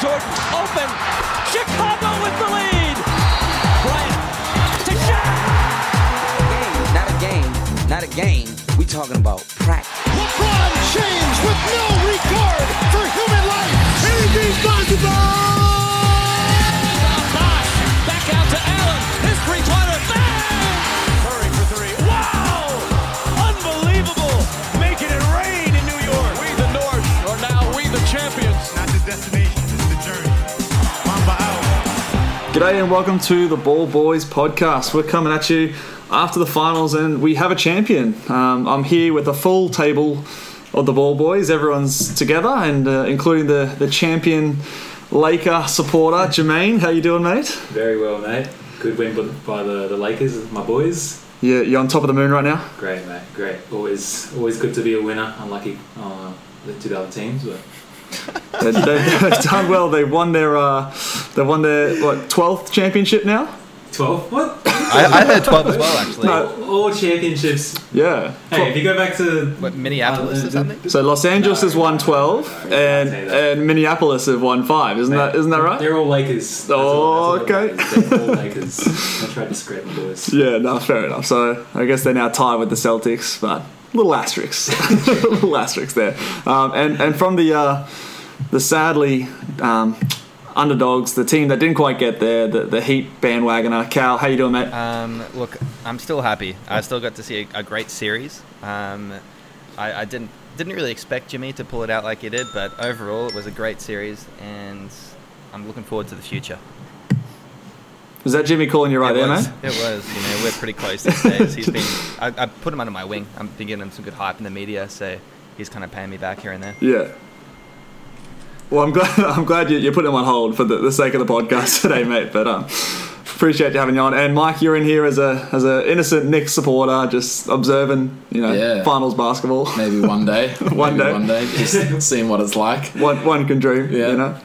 Jordan open. Chicago with the lead. Bryant to Shaq. Not a game, not a game. We talking about practice. LeBron James with no regard for human life. Anything's possible. Bosh G'day and welcome to the Ball Boys podcast. We're coming at you after the finals and we have a champion. Um, I'm here with a full table of the Ball Boys. Everyone's together and uh, including the, the champion Laker supporter, Jermaine. How you doing, mate? Very well, mate. Good win by the, the Lakers, my boys. Yeah, you're on top of the moon right now? Great, mate. Great. Always always good to be a winner, unlucky uh, the other teams. But They, they, they've done well. They won their uh, they won their what twelfth championship now. 12? What? I, I heard 12 as well, actually. No. All championships. Yeah. Hey, if you go back to. What, Minneapolis or something? So Los Angeles has won twelve, No, and can't say that. and Minneapolis have won five. Isn't that isn't that right? They're all Lakers. That's Oh, all- that's all okay. it is. They're all Lakers. I tried to scrape the boys. Yeah, no, fair enough. So I guess they're now tied with the Celtics, but little asterisks, little asterisks there. Um, and and from the uh, the sadly um, underdogs, the team that didn't quite get there, the, the Heat bandwagoner. Cal, how you doing, mate? Um, look, I'm still happy. I still got to see a, a great series. Um, I, I didn't didn't really expect Jimmy to pull it out like he did, but overall it was a great series, and I'm looking forward to the future. Was that Jimmy calling you right it there, was, man? It was. You know, we're pretty close these days. He's been. I, I put him under my wing. I'm been giving him some good hype in the media, so he's kind of paying me back here and there. Yeah. Well, I'm glad I'm glad you, you put him on hold for the, the sake of the podcast today, mate. But um, appreciate you having you on. And Mike, you're in here as a as a innocent Knicks supporter, just observing, you know, Yeah. finals basketball. Maybe one day. One Maybe day. One day. Just seeing what it's like. one one can dream, Yeah. you know.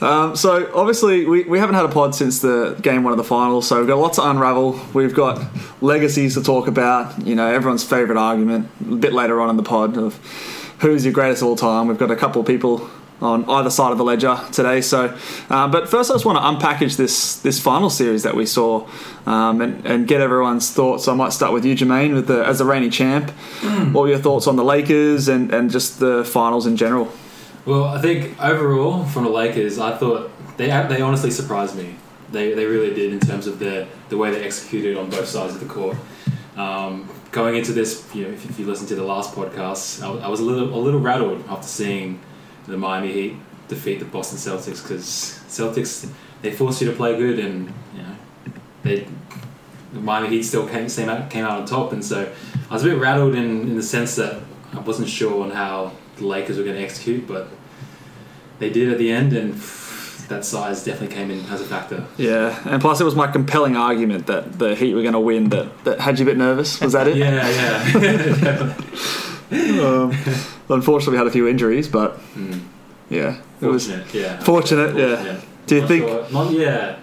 Um, so obviously we, we haven't had a pod since the game one of the finals, so we've got lots to unravel. We've got legacies to talk about. You know, everyone's favourite argument a bit later on in the pod of who's your greatest of all time. We've got a couple of people on either side of the ledger today. So, uh, but first, I just want to unpackage this this final series that we saw um, and, and get everyone's thoughts. So I might start with you, Jermaine, with the as the reigning champ. what were your thoughts on the Lakers and, and just the finals in general? Well, I think overall from the Lakers, I thought they they honestly surprised me. They, they really did in terms of the the way they executed on both sides of the court. Um, going into this, you know, if, if you listen to the last podcast, I, I was a little a little rattled after seeing the Miami Heat defeat the Boston Celtics because Celtics they force you to play good and you know they the Miami Heat still came came out, came out on top, and so I was a bit rattled in, in the sense that I wasn't sure on how the Lakers were going to execute, but they did at the end, and that size definitely came in as a factor. Yeah, and plus it was my compelling argument that the Heat were going to win that, that had you a bit nervous. Was that it? Yeah, yeah. Um, unfortunately, we had a few injuries, but Mm. yeah, it was. Fortunate, yeah. Fortunate, yeah. Do you Not think- Sure, not yeah.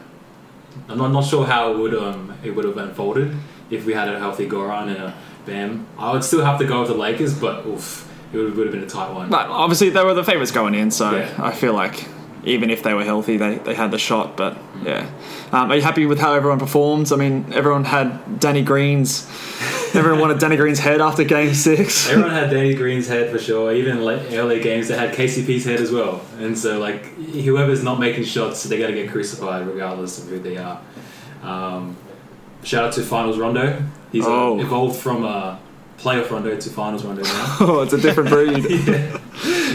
I'm not, not sure how it would um it would have unfolded if we had a healthy Goran and a Bam. I would still have to go with the Lakers, but oof, it would, would have been a tight one. But obviously, they were the favourites going in, so Yeah. I feel like even if they were healthy, they, they had the shot. But yeah, um, are you happy with how everyone performed? I mean, everyone had Danny Green's. Everyone wanted Danny Green's head after Game Six. Everyone had Danny Green's head for sure. Even late, early games, they had KCP's head as well. And so, like, whoever's not making shots, they got to get crucified regardless of who they are. Um, shout out to Finals Rondo. He's Oh. evolved from a playoff Rondo to Finals Rondo now. oh, it's a different breed. yeah.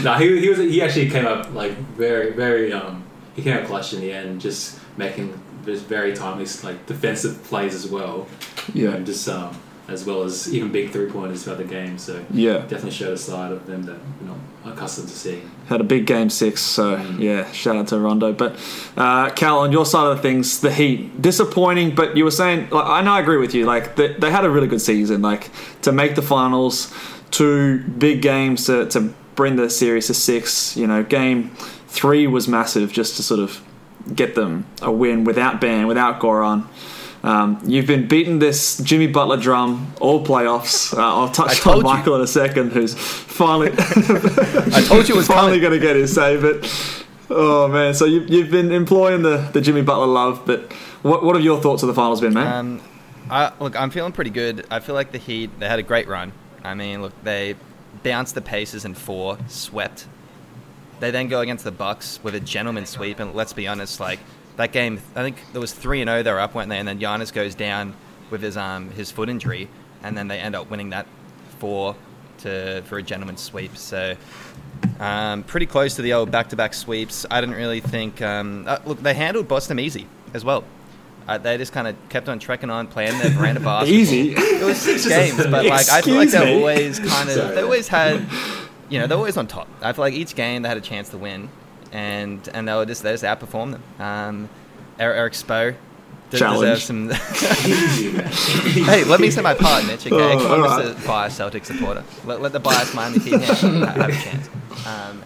No, he, he was he actually came up like very very um he came up clutch in the end, just making just very timely like defensive plays as well. Yeah. and just um as well as even big three pointers throughout the game. So Yeah. definitely showed a side of them that we're not accustomed to seeing. Had a big game six, so yeah, shout out to Rondo. But uh, Cal, on your side of the things, the Heat disappointing. But you were saying, like, I know I agree with you. Like they, they had a really good season. Like to make the finals, two big games to, to bring the series to six. You know, game three was massive just to sort of get them a win without Bam, without Goran. Um, you've been beating this Jimmy Butler drum all playoffs. Uh, I'll I touch told on you. Michael in a second, who's finally I told you it was finally going to get his say. But oh man, so you, you've been employing the, the Jimmy Butler love. But what what have your thoughts of the finals been, man? Um, I, look, I'm feeling pretty good. I feel like the Heat they had a great run. I mean, look, they bounced the Pacers in four, swept. They then go against the Bucks with a gentleman sweep, and let's be honest, like that game, I think there was three and zero. They were up, weren't they? And then Giannis goes down with his um his foot injury, and then they end up winning that four to for a gentleman sweep. So. Um, pretty close to the old back-to-back sweeps. I didn't really think. Um, uh, look, they handled Boston easy as well. Uh, they just kind of kept on trekking on, playing their brand of basketball. Easy. It was six games, but like I feel like they always kind of they always had, you know, they're always on top. I feel like each game they had a chance to win, and and they were just they just outperformed them. Um, Erik, Spo deserves some. Hey, let me say my part, Mitch. Okay, Oh, come on, alright. Mr. Bias Celtic supporter. Let, let the bias Miami Heat have, have a chance. Um,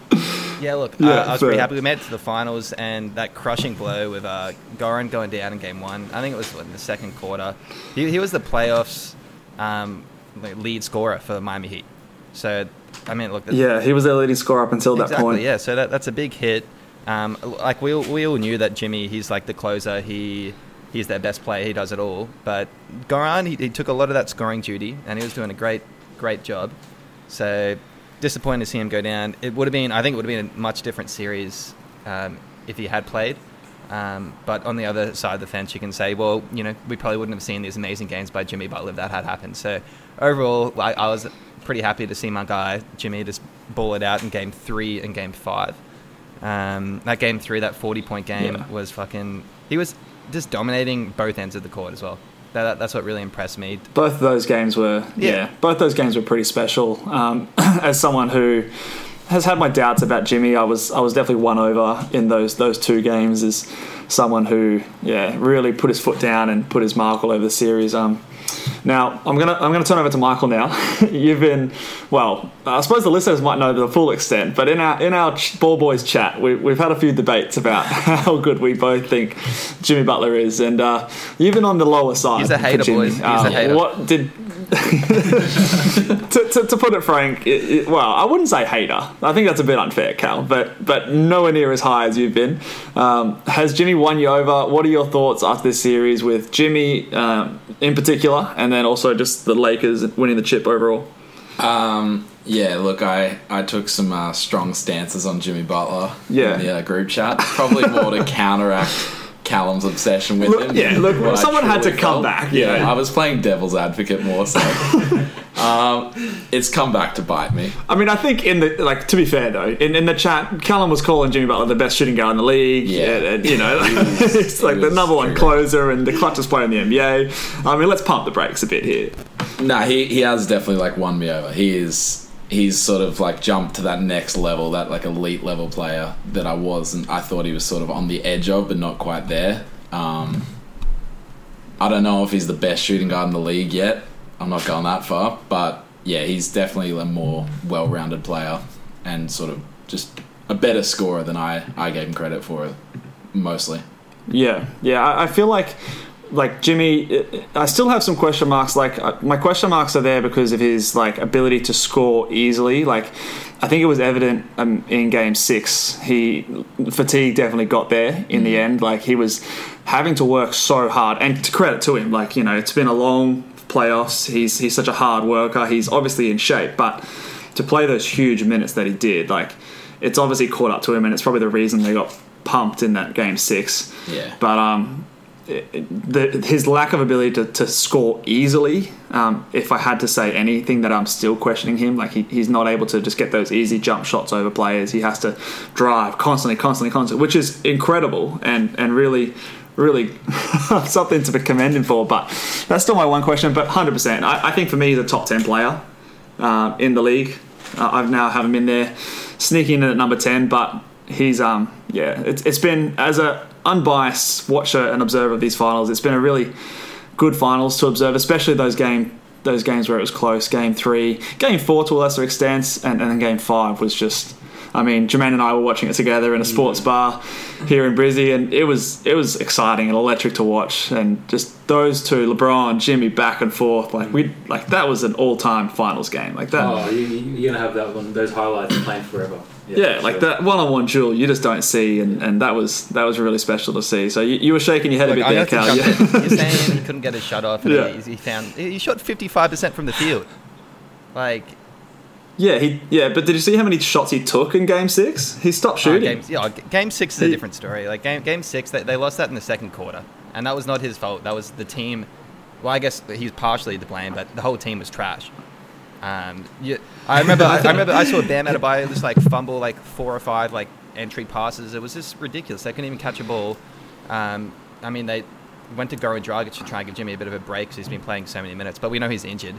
yeah, look, Yeah, uh, I was pretty happy we made it to the finals, and that crushing blow with uh, Goran going down in game one. I think it was in the second quarter. He, he was the playoffs um, lead scorer for the Miami Heat. So, I mean, look, yeah, he was their leading scorer up until that exactly, point. yeah. So that, that's a big hit. Um, like we all, we all knew that Jimmy, he's like the closer. He he's their best player. He does it all. But Goran, he, he took a lot of that scoring duty, and he was doing a great great job. So disappointed to see him go down. It would have been, I think, it would have been a much different series um, if he had played. Um, but on the other side of the fence, you can say, well, you know, we probably wouldn't have seen these amazing games by Jimmy Butler if that had happened. So overall, I, I was pretty happy to see my guy Jimmy just ball it out in game three and game five. Um, that game three, that forty-point game, Yeah. was fucking. He was just dominating both ends of the court as well. That, that, that's what really impressed me. Both of those games were yeah. Yeah. both those games were pretty special. Um, as someone who has had my doubts about Jimmy, I was I was definitely won over in those those two games as someone who yeah really put his foot down and put his mark all over the series. Um, now I'm gonna I'm gonna turn over to Michael now. You've been well. I suppose the listeners might know the full extent, but in our in our ball boys chat, we, we've had a few debates about how good we both think Jimmy Butler is, and uh, you've been on the lower side. He's a hater, boys. He's a Um, hater. What did? to, to, to put it frank, it, it- well, I wouldn't say hater. I think that's a bit unfair, Cal. But but nowhere near as high as you've been. Um, has Jimmy won you over? What are your thoughts after this series with Jimmy um, in particular, and then also just the Lakers winning the chip overall? Um, yeah, look, I, I took some uh, strong stances on Jimmy Butler Yeah. in the uh, group chat. Probably more to counteract Callum's obsession with Look, him. yeah, look, someone had to truly come back, you Yeah. I was playing devil's advocate more so. um, it's come back to bite me. I mean, I think in the like to be fair though, in, in the chat, Callum was calling Jimmy Butler the best shooting guard in the league. Yeah. and, and, you know, it's like he the number one closer and the clutchest player in the NBA. I mean, let's pump the brakes a bit here. No, he, he has definitely like won me over. He is he's sort of like jumped to that next level, that like elite level player that I was, and I thought he was sort of on the edge of, but not quite there. Um, I don't know if he's the best shooting guard in the league yet. I'm not going that far, but yeah, he's definitely a more well-rounded player and sort of just a better scorer than I I gave him credit for, mostly. Yeah, yeah. I, I feel like like Jimmy, I still have some question marks. Like uh, my question marks are there because of his like ability to score easily. Like I think it was evident um, in Game Six. He fatigue definitely got there in the end. Like he was having to work so hard, and to credit to him, like you know, it's been a long playoffs. He's he's such a hard worker. He's obviously in shape, but to play those huge minutes that he did, like it's obviously caught up to him, and it's probably the reason they got pumped in that game six. Yeah. But um, the, his lack of ability to, to score easily, um, if I had to say anything that I'm still questioning him, like he, he's not able to just get those easy jump shots over players. He has to drive constantly, constantly, constantly, which is incredible and, and really, really something to commend him for. But that's still my one question. But 100%, I, I think for me, he's a top 10 player uh, in the league. Uh, I've now have him in there, sneaking in at number 10. But he's, um, yeah, it's, it's been, as a unbiased watcher and observer of these finals, it's been a really good finals to observe, especially those game those games where it was close. Game three, game four to a lesser extent, and, and then game five was just. I mean, Jermaine and I were watching it together in a sports bar here in Brizzy, and it was it was exciting and electric to watch. And just those two, LeBron, Jimmy, back and forth, like we like that was an all time finals game. Like that. Oh, you, you're gonna have that one, those highlights playing forever. Yeah, like sure. that one-on-one duel you just don't see, and, and that was that was really special to see. So you, you were shaking your head Look, a bit I there, Cal. Yeah. You're saying he couldn't get a shot off, and Yeah. he, he found he shot 55 percent from the field. Like yeah, he yeah, but did you see how many shots he took in Game Six? He stopped Oh, shooting. game, yeah, oh, game six is a different story. Like game game six, they, they lost that in the second quarter, and that was not his fault. That was the team. Well, I guess he's partially to blame, but the whole team was trash. Um, you, I remember, I, I remember, I saw Bam Adebayo just like fumble like four or five like entry passes. It was just ridiculous. They couldn't even catch a ball. Um, I mean, they went to Goran Dragic to try and give Jimmy a bit of a break because he's been playing so many minutes, but we know he's injured.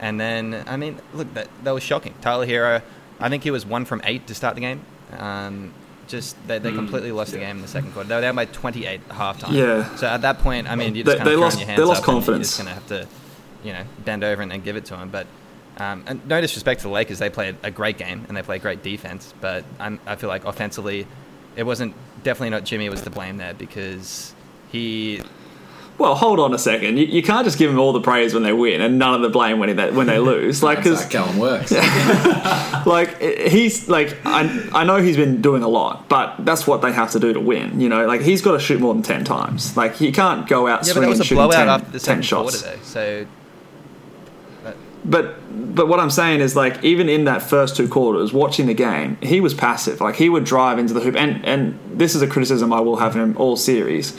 And then, I mean, look, that, that was shocking. Tyler Herro, I think he was one from eight to start the game. Um, just they, they completely lost the game in the second quarter. They were down by 28 at halftime. Yeah. So at that point, I mean, They- just kind they of lost- throwing your they lost up and confidence. You're just going to have to, you know, bend over and, and give it to him. But um, and no disrespect to the Lakers, they played a great game and they played great defense. But I'm, I feel like offensively, it wasn't definitely not Jimmy was to blame there because he Well, hold on a second. You, you can't just give him all the praise when they win and none of the blame when they when they lose. Like, That's because how Callum works. like he's like I, I know he's been doing a lot, but that's what they have to do to win. You know, like he's got to shoot more than ten times. Like he can't go out yeah, but that swinging was a shooting blowout 10, after the 10 second shots. quarter though. So But but what I'm saying is like even in that first two quarters, watching the game, he was passive. Like he would drive into the hoop, and and this is a criticism I will have him all series.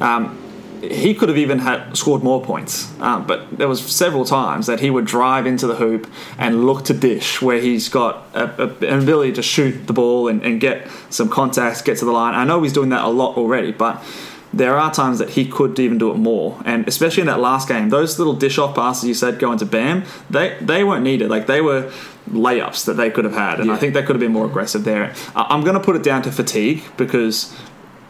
Um, he could have even had scored more points, um, but there was several times that he would drive into the hoop and look to dish, where he's got a, a, an ability to shoot the ball and, and get some contacts, get to the line. I know he's doing that a lot already, but there are times that he could even do it more. And especially in that last game, those little dish off passes you said going to Bam, they they weren't needed. Like they were layups that they could have had, and I think they could have been more aggressive there. I'm going to put it down to fatigue because.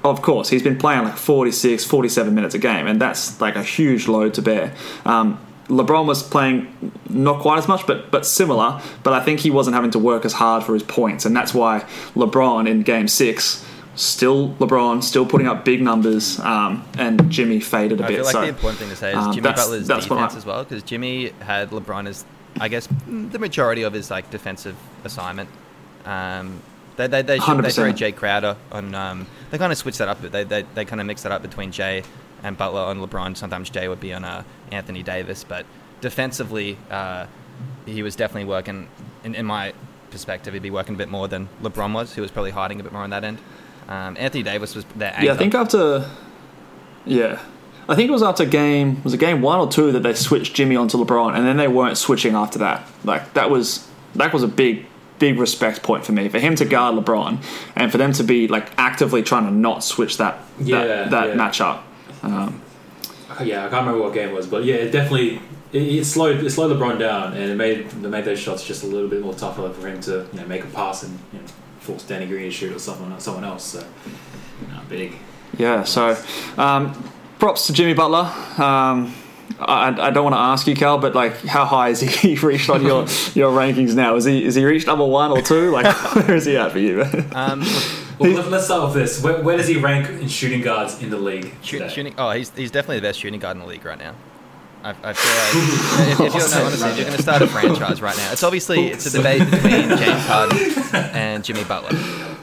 Of course, he's been playing like 46, 47 minutes a game, and that's like a huge load to bear. Um, LeBron was playing not quite as much, but but similar. But I think he wasn't having to work as hard for his points, and that's why LeBron in Game Six, still LeBron, still putting up big numbers, um, and Jimmy faded a I bit. I feel like so, the important thing to say is um, Jimmy that's- Butler's that's defense I- as well, because Jimmy had LeBron as, I guess, the majority of his like defensive assignment. Um, they they they, should, they throw Jae Crowder on. Um, they kind of switch that up. but They they, they kind of mix that up between Jae and Butler on LeBron. Sometimes Jae would be on uh, Anthony Davis, but defensively, uh, he was definitely working. In, in my perspective, he'd be working a bit more than LeBron was, who was probably hiding a bit more on that end. Um, Anthony Davis was their anchor. Yeah, I think after. Yeah. I think it was after game was it game one or two that they switched Jimmy onto LeBron, and then they weren't switching after that. Like that was that was a big big respect point for me for him to guard LeBron, and for them to be like actively trying to not switch that Yeah, that, that yeah. matchup. Um, Yeah, I can't remember what game it was, but yeah, it definitely it, it slowed it slowed LeBron down, and it made it made those shots just a little bit more tougher for him to you know make a pass and you know, force Danny Green to shoot or someone someone else. So you know, big. yeah, so um, props to Jimmy Butler. Um, I, I don't want to ask you, Cal, but like, how high is he reached on your your rankings now? Is he is he reached number one or two? Like, where is he at for you? Um, Well, let, let's start with this. Where, where does he rank in shooting guards in the league? Shoot, today? shooting. Oh, he's, he's definitely the best shooting guard in the league right now. I, I feel like if, if you're, no, honestly, if you're going to start a franchise right now, it's obviously it's a debate between James Harden and Jimmy Butler.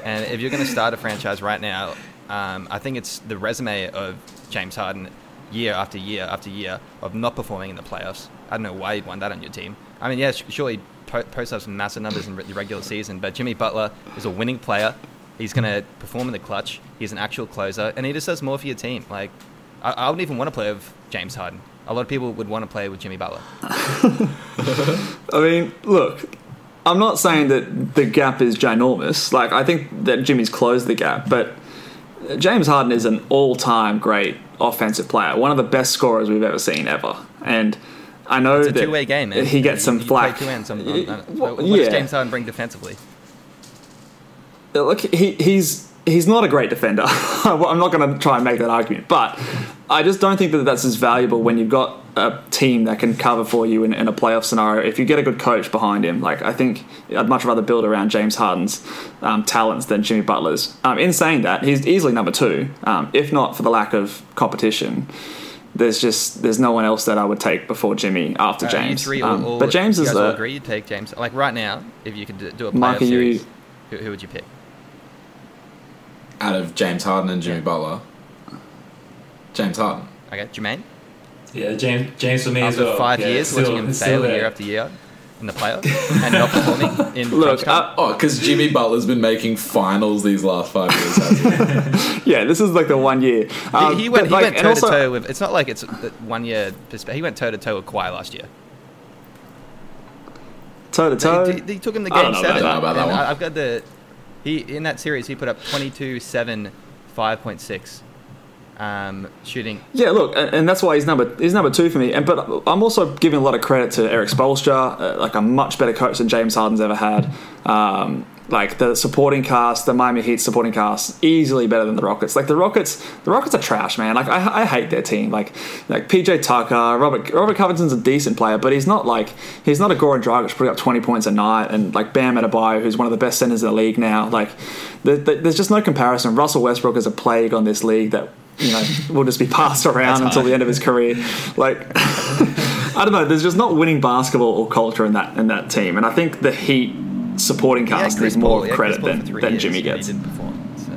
And if you're going to start a franchise right now, um, I think it's the resume of James Harden year after year after year of not performing in the playoffs. I don't know why you'd want that on your team. I mean, yeah, sure, he po- posts up some massive numbers in the regular season, but Jimmy Butler is a winning player. He's going to perform in the clutch. He's an actual closer, and he just does more for your team. Like, I, I wouldn't even want to play with James Harden. A lot of people would want to play with Jimmy Butler. I mean, look, I'm not saying that the gap is ginormous. Like, I think that Jimmy's closed the gap, but James Harden is an all-time great offensive player, one of the best scorers we've ever seen ever, and. I know It's a that two-way game, man. he gets You- some you flack. two ends. on- on- on- Well, what yeah. does James Harden bring defensively? look, he, he's he's not a great defender. I'm not going to try and make that argument, but I just don't think that that's as valuable when you've got a team that can cover for you in, in a playoff scenario. If you get a good coach behind him, like I think I'd much rather build around James Harden's um, talents than Jimmy Butler's. Um, in saying that, he's easily number two, um, if not for the lack of competition. There's just there's no one else that I would take before Jimmy after Uh, James. three Um, all, all, but James you is guys agree. You take James. Like right now, if you could do- a playoff are you- series, who, who would you pick? Out of James Harden and Jimmy Butler, James Harden. Okay, Jermaine. Yeah, James, James for me as well. five Yeah, years, still- watching him fail year after year in the playoffs and not performing in look. crunch. Uh, Oh, because Jimmy Butler's been making finals these last five years. hasn't he? yeah, this is like the one year. Um, he, he went, but, he like, went toe also- to toe with. It's not like it's the one year perspective. He went toe to toe with Kawhi last year. toe to toe. He, he took him to I don't game know about seven. that. I don't know about that one. I've got the. He in that series he put up 22, 7, 5.6, um, shooting. Yeah, look, and and that's why he's number he's number two for me. And but I'm also giving a lot of credit to Erik Spoelstra, uh, like a much better coach than James Harden's ever had. Um, like the supporting cast, the Miami Heat supporting cast, easily better than the Rockets. Like the Rockets, the Rockets are trash, man. Like I, I hate their team. Like like PJ Tucker, Robert Robert Covington's a decent player, but he's not like he's not a Goran Dragic putting up 20 points a night, and like Bam Adebayo, who's one of the best centers in the league now. Like there, there- there's just no comparison. Russell Westbrook is a plague on this league that you know will just be passed around until the end of his career. Like I don't know. There's just not winning basketball or culture in that in that team, and I think the Heat supporting cast Chris needs more Paul- he of had Chris credit Paul than, than years, Jimmy and gets. perform. So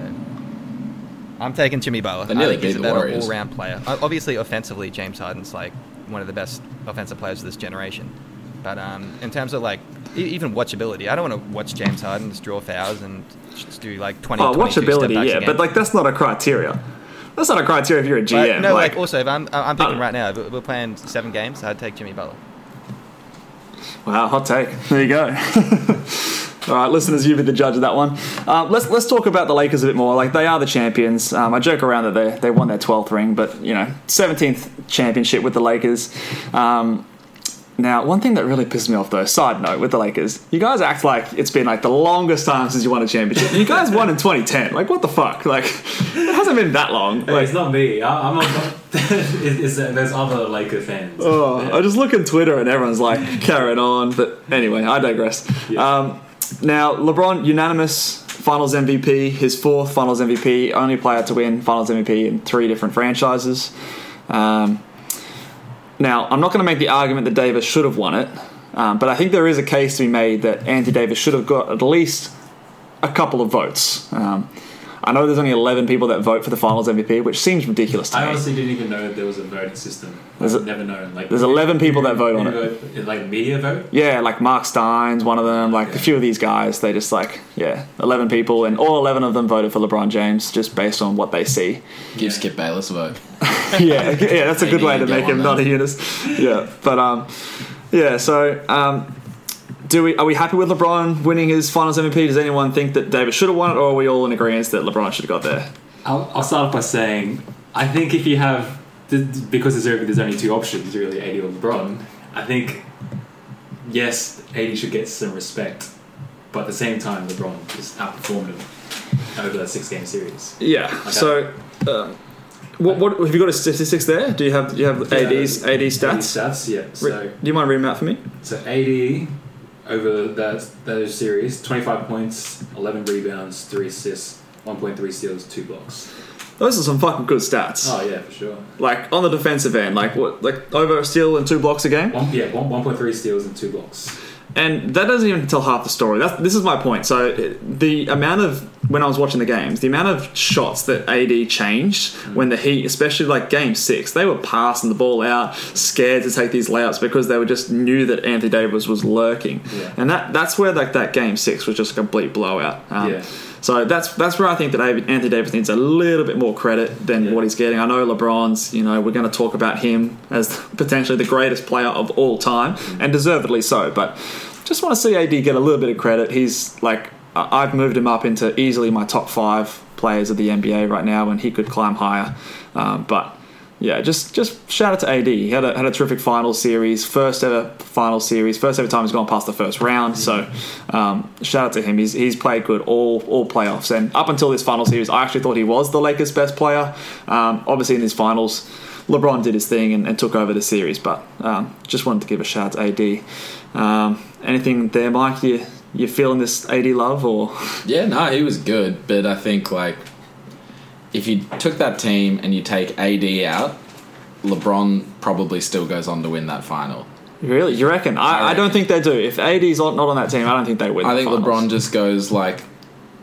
I'm taking Jimmy Butler. I think he's a better all-round player. Obviously, offensively, James Harden's like one of the best offensive players of this generation. But um, in terms of like even watchability, I don't want to watch James Harden just draw fouls and just do like 20. Oh, 22 watchability, yeah, but like that's not a criteria. That's not a criteria if you're a But, GM. no, like, like, also if I'm I'm picking Uh, right now, if we're playing seven games, I'd take Jimmy Butler. Wow, hot take. There you go. All right, listeners, you be the judge of that one. Um, let's let's talk about the Lakers a bit more. Like they are the champions. Um, I joke around that they they won their twelfth ring, but you know, seventeenth championship with the Lakers. Um, now, one thing that really pisses me off, though, side note with the Lakers, you guys act like it's been like the longest time since you won a championship. You guys won in 2010. Like, what the fuck? Like, it hasn't been that long. Hey, Like, it's not me. I, I'm not. it's, it's, there's other Laker fans. Oh, Yeah. I just look at Twitter and everyone's like carrying on. But anyway, I digress. Um, now, LeBron, unanimous Finals MVP, his fourth Finals MVP, only player to win Finals MVP in three different franchises. Um, now, I'm not going to make the argument that Davis should have won it, um, but I think there is a case to be made that Anthony Davis should have got at least a couple of votes. Um, I know there's only 11 people that vote for the Finals MVP, which seems ridiculous to me. I me. honestly didn't even know there was a voting system. There's I've a- never known. Like there's 11 people that vote on you it. vote- Like media vote. Yeah, like Marc Stein's one of them. Like a few of these guys, they just like yeah, eleven people, and all eleven of them voted for LeBron James just based on what they see. Give Skip Bayless a vote. yeah, yeah, that's a good way to get make him one not a then. Eunice. Yeah, but um, yeah. So um, do we are we happy with LeBron winning his Finals MVP? Does anyone think that Davis should have won it, or are we all in agreement that LeBron should have got there? I'll, I'll start off by saying I think if you have because there's, there's only two options really, AD or LeBron. I think yes, AD should get some respect, but at the same time, LeBron just outperformed him over that six game series. Yeah. So. Um, what, what have you got a statistics there? Do you have do you have AD's AD stats? AD stats, yeah. So Do you mind reading them out for me? So AD over that those series, twenty five points, eleven rebounds, three assists, one point three steals, two blocks. Those are some fucking good stats. Oh yeah, for sure. Like on the defensive end, like what, like over a steal and two blocks a game, One yeah, one one point three steals and two blocks. And that doesn't even tell half the story. That's this is my point. So the amount of when I was watching the games, the amount of shots that AD changed when the Heat, especially like Game Six, they were passing the ball out, scared to take these layups because they were just knew that Anthony Davis was lurking, Yeah. and that that's where like that Game Six was just a complete blowout. Um, Yeah. So that's that's where I think that Anthony Davis needs a little bit more credit than Yeah. what he's getting. I know LeBron's, you know, we're going to talk about him as potentially the greatest player of all time, and deservedly so. But just want to see AD get a little bit of credit. He's like, I've moved him up into easily my top five players of the NBA right now, and he could climb higher. Um, but yeah, just just shout out to AD. He had a, had a terrific final series, first ever final series, first ever time he's gone past the first round. So um, shout out to him. He's he's played good all all playoffs, and up until this final series, I actually thought he was the Lakers' best player. Um, obviously, in these finals. LeBron did his thing and, and took over the series, but um, just wanted to give a shout out to AD. Um, anything there, Mike? You you feeling this AD love or? Yeah, no, he was good, but I think like if you took that team and you take AD out, LeBron probably still goes on to win that final. Really, you reckon? I, I, don't think they do. If AD's not on that team, I don't think they win. I think finals. LeBron just goes like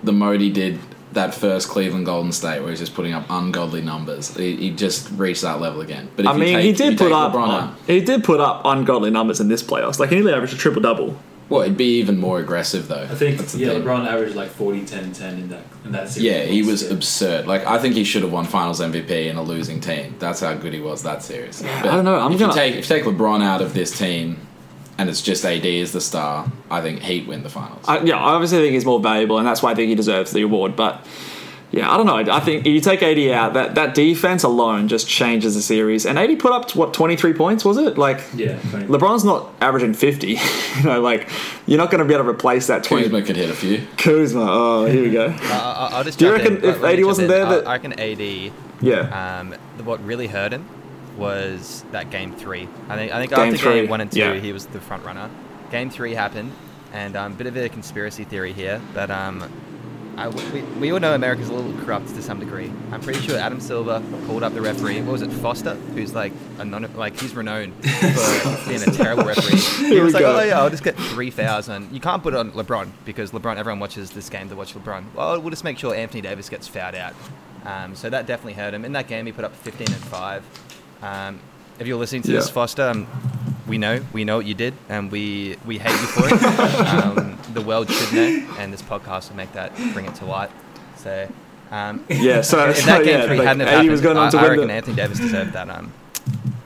the Modi did that first Cleveland Golden State, where he's just putting up ungodly numbers. He, he just reached that level again. But if I mean, take, he did put up he did put up ungodly numbers in this playoffs. Like he nearly averaged a triple double. Well, it'd be even more aggressive though. I think That's yeah, thing. LeBron averaged like 40, 10, 10 in that in that series. Yeah, he was Yeah. absurd. Like I think he should have won Finals MVP in a losing team. That's how good he was that series. I don't know, I'm if gonna- you take if you take LeBron out of this team, and it's just AD as the star, I think Heat win the finals. I, yeah, I obviously think he's more valuable, and that's why I think he deserves the award. But yeah, I don't know. I think you take AD out, that that defense alone just changes the series. And AD put up what twenty three points was it? Like Yeah, funny. LeBron's not averaging fifty. you know, like you're not going to be able to replace that twenty. Kuzma could hit a few. Kuzma. Oh, here we go. Uh, I- I'll just Do you jump in. reckon if Let me AD jump wasn't in. there I- that- I reckon AD. Yeah. Um, what really hurt him was that game three. I think I think Game after three, game one and two, yeah. he was the front runner. Game three happened, and um, bit of a conspiracy theory here, but um, I, we, we all know America's a little corrupt to some degree. I'm pretty sure Adam Silver called up the referee. What was it, Foster? Who's like a non, like he's renowned for being a terrible referee. He was like, go. oh yeah, I'll just get three thousand. You can't put it on LeBron because LeBron. Everyone watches this game to watch LeBron. Well, we'll just make sure Anthony Davis gets fouled out. Um, so that definitely hurt him. In that game, he put up 15 and five. Um, if you're listening to this, Foster, um, we know we know what you did, and we we hate you for it. the world should know, and this podcast will make that bring it to light. So. Um, Yeah, so- if so, that game yeah, three like, hadn't happened, was going on I, to I win reckon the- Anthony Davis deserved that um,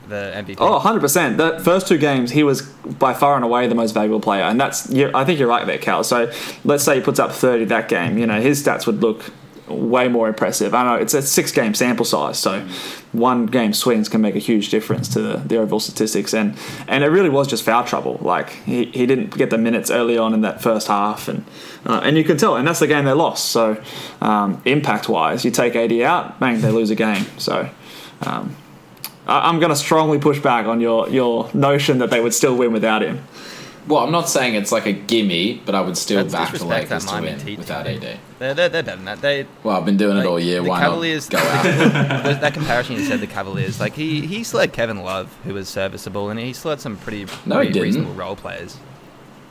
the MVP. Oh, 100%. The first two games, he was by far and away the most valuable player. And that's, you I think you're right there, Cal. So let's say he puts up 30 that game. You know, his stats would look way more impressive. I know it's a six game sample size, so one game swings can make a huge difference to the, the overall statistics. And, and it really was just foul trouble. Like, he, he didn't get the minutes early on in that first half. And, uh, and you can tell, and that's the game they lost. So, um, impact wise, you take AD out, bang, they lose a game. So, um, I'm going to strongly push back on your, your notion that they would still win without him. Well, I'm not saying it's like a gimme, but I would still That's back the Lakers to win Heat without team. AD. They're, they're, they're better than that. They, Well, I've been doing like, it all year. The Why Cavaliers, not go out? that that comparison you said, the Cavaliers, like he, he still had Kevin Love, who was serviceable, and he still had some pretty, No, he pretty didn't. reasonable role players.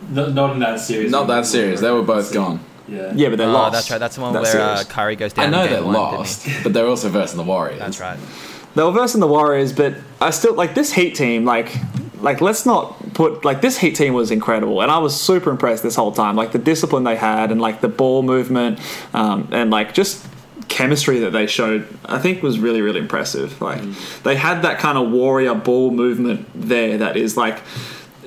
No, not in that series. Not that serious. They were both gone. Yeah. Yeah, but they oh, lost. that's right. That's the one that where uh, series. Kyrie goes down. I know they game one, lost, but they're also versing the Warriors. That's right. They were versing the Warriors, but I still like this Heat team. Like, like let's not put like this Heat team was incredible, and I was super impressed this whole time. Like the discipline they had, and like the ball movement, um, and like just chemistry that they showed. I think was really really impressive. Like they had that kind of warrior ball movement there. That is like.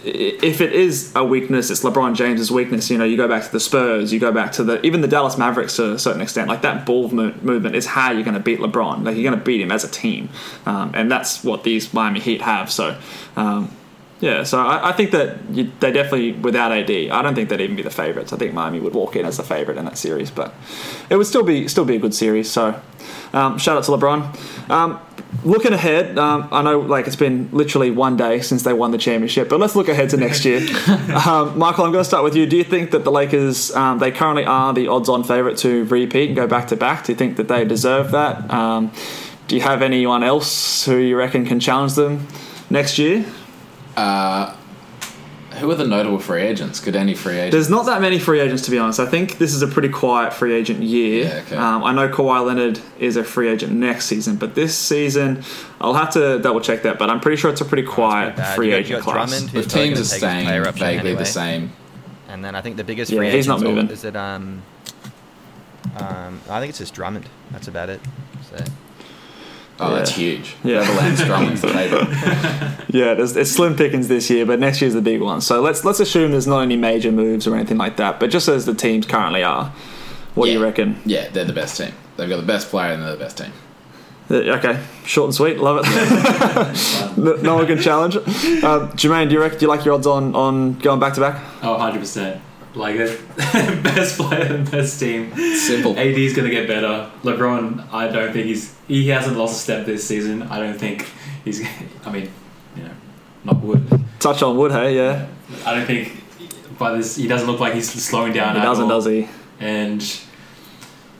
If it is a weakness, it's LeBron James's weakness. You know, you go back to the Spurs, you go back to the even the Dallas Mavericks to a certain extent. Like that ball mo- movement is how you're going to beat LeBron. Like you're going to beat him as a team, um, and that's what these Miami Heat have. So, um, yeah. So I, I think that you, they definitely without AD, I don't think they'd even be the favorites. I think Miami would walk in as the favorite in that series, but it would still be still be a good series. So, um, shout out to LeBron. Um, looking ahead, um, I know like it's been literally one day since they won the championship, but let's look ahead to next year. um, Michael, I'm going to start with you. Do you think that the Lakers, um, they currently are the odds-on favorite to repeat and go back to back? Do you think that they deserve that? Um, do you have anyone else who you reckon can challenge them next year? Uh, who are the notable free agents? Could any free agent? There's not that many free agents, to be honest. I think this is a pretty quiet free agent year. Yeah, okay. um, I know Kawhi Leonard is a free agent next season, but this season, I'll have to double check that. But I'm pretty sure it's a pretty quiet bad. free You got- agent class. Drummond, who's If probably teams are take his staying vaguely anyway. the same, And then I think the biggest Yeah, free he's not agent moving. is it um, um, I think it's just Drummond. That's about it. So oh, Yeah. that's huge. Yeah. Lance Drummond's the favorite. Yeah, there's, it's slim pickings this year, but next year's the big one. So let's let's assume there's not any major moves or anything like that. But just as the teams currently are, what do you reckon? Yeah, they're the best team. they've got the best player and they're the best team. Uh, Okay, short and sweet, love it. no, no one can challenge it. Uh, Jermaine, do you reckon do you like your odds on on going back to back? Oh, 100%. Like it. best player, best team. Simple. AD's going to get better. LeBron, I don't think he's. He hasn't lost a step this season. I don't think he's. I mean, you know, not wood. Touch on wood, hey, yeah. I don't think by this. He doesn't look like he's slowing down He doesn't, all. does he? And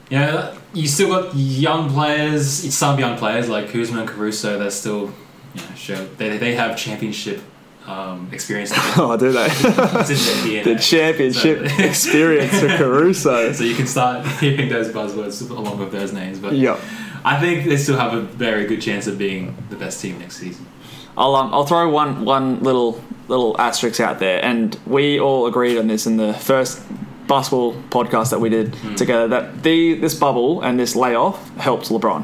you know, you still got young players, some young players like Kuzma and Caruso They're still you know, show they, they have championship um, experience. Oh, do they? It's in their DNA. the championship So- experience for Caruso. So you can start hearing those buzzwords along with those names. But Yep. I think they still have a very good chance of being the best team next season. I'll um, I'll throw one one little little asterisk out there, and we all agreed on this in the first basketball podcast that we did together that the this bubble and this layoff helped LeBron,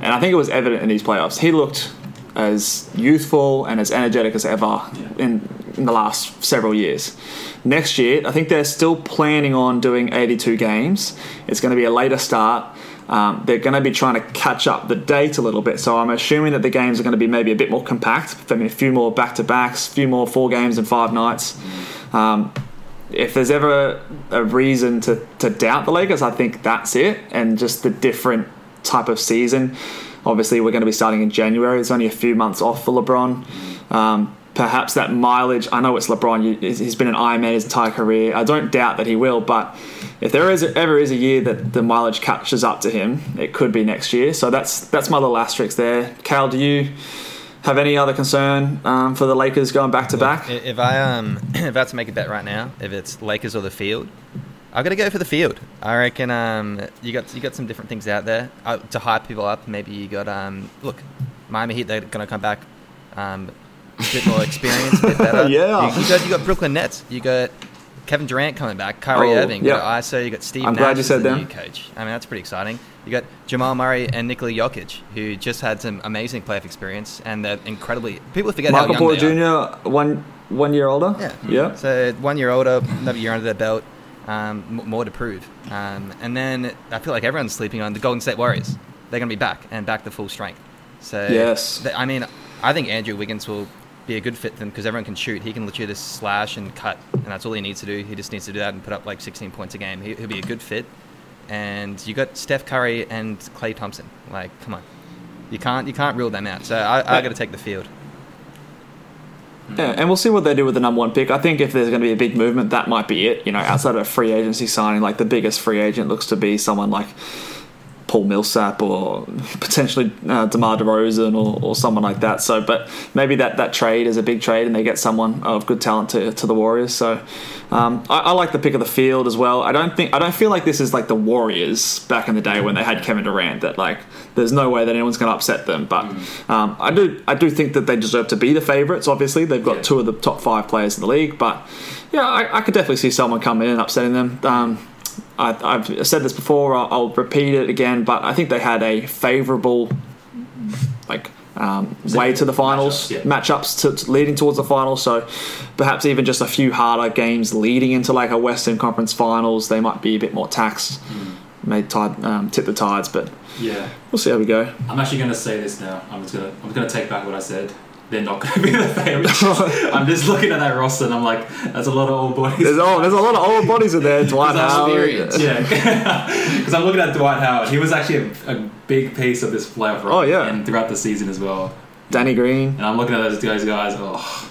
and I think it was evident in these playoffs. He looked as youthful and as energetic as ever in in the last several years. Next year, I think they're still planning on doing 82 games. It's going to be a later start. Um, they're going to be trying to catch up the date a little bit, so I'm assuming that the games are going to be maybe a bit more compact. I mean, a few more back to backs, a few more four games and five nights. Um, if there's ever a reason to, to doubt the Lakers, I think that's it, and just the different type of season. Obviously, we're going to be starting in January. There's only a few months off for LeBron. Um, perhaps that mileage. I know it's LeBron. He's been an Ironman his entire career. I don't doubt that he will, but if there is ever is a year that the mileage catches up to him, it could be next year. So that's that's my little asterisk there. Cal, do you have any other concern um, for the Lakers going back to back? If I um if I had to make a bet right now, if it's Lakers or the field, I'm gonna go for the field. I reckon um you got you got some different things out there uh, to hype people up. Maybe you got um look, Miami Heat they're gonna come back, um a bit more experience, a bit better. Yeah. you, you got you got Brooklyn Nets. You got Kevin Durant coming back, Kyrie Oh, Irving, you yeah. got ISO, you got Steve I'm Nash glad you said the them. new coach. I mean that's pretty exciting. You got Jamal Murray and Nikola Jokic, who just had some amazing playoff experience, and they're incredibly. People forget Michael how Porter they are. Jr. one one year older. Yeah. Yeah. So one year older, another year under their belt, um, more to prove. Um, and then I feel like everyone's sleeping on the Golden State Warriors. They're going to be back and back to full strength. So Yes. th- I mean, I think Andrew Wiggins will be a good fit for them because everyone can shoot. He can literally just slash and cut, and that's all he needs to do. He just needs to do that and put up like 16 points a game. He, he'll be a good fit. And you got Steph Curry and Klay Thompson. Like, come on, you can't you can't rule them out. So I, I got to take the field. Yeah, and we'll see what they do with the number one pick. I think if there's going to be a big movement, that might be it. You know, outside of free agency signing, like the biggest free agent looks to be someone like Paul Millsap or potentially uh, DeMar DeRozan or, or someone like that. So, but maybe that, that trade is a big trade and they get someone of good talent to, to the Warriors. So, um, I, I like the pick of the field as well. I don't think I don't feel like this is like the Warriors back in the day when they had Kevin Durant. That like there's no way that anyone's going to upset them. But um, I do I do think that they deserve to be the favourites. Obviously, they've got two of the top five players in the league. But yeah, I, I could definitely see someone coming in and upsetting them. Um, I, I've said this before. I'll, I'll repeat it again. But I think they had a favourable like um, way to the finals Matchups, yeah. matchups to, to leading towards the finals. So perhaps even just a few harder games leading into like a Western Conference Finals, they might be a bit more taxed. May tide, um, tip the tides, but Yeah. we'll see how we go. I'm actually going to say this now. I'm just going to I'm going to take back what I said. They're not going to be the favorites. I'm just looking at that roster and I'm like, that's a lot of old boys. There's oh, there's a lot of old bodies in there. Dwight Howard. Yeah, because I'm looking at Dwight Howard. He was actually a, a big piece of this playoff run. Oh, yeah. and throughout the season as well. Danny Green. And I'm looking at those guys, guys. Oh,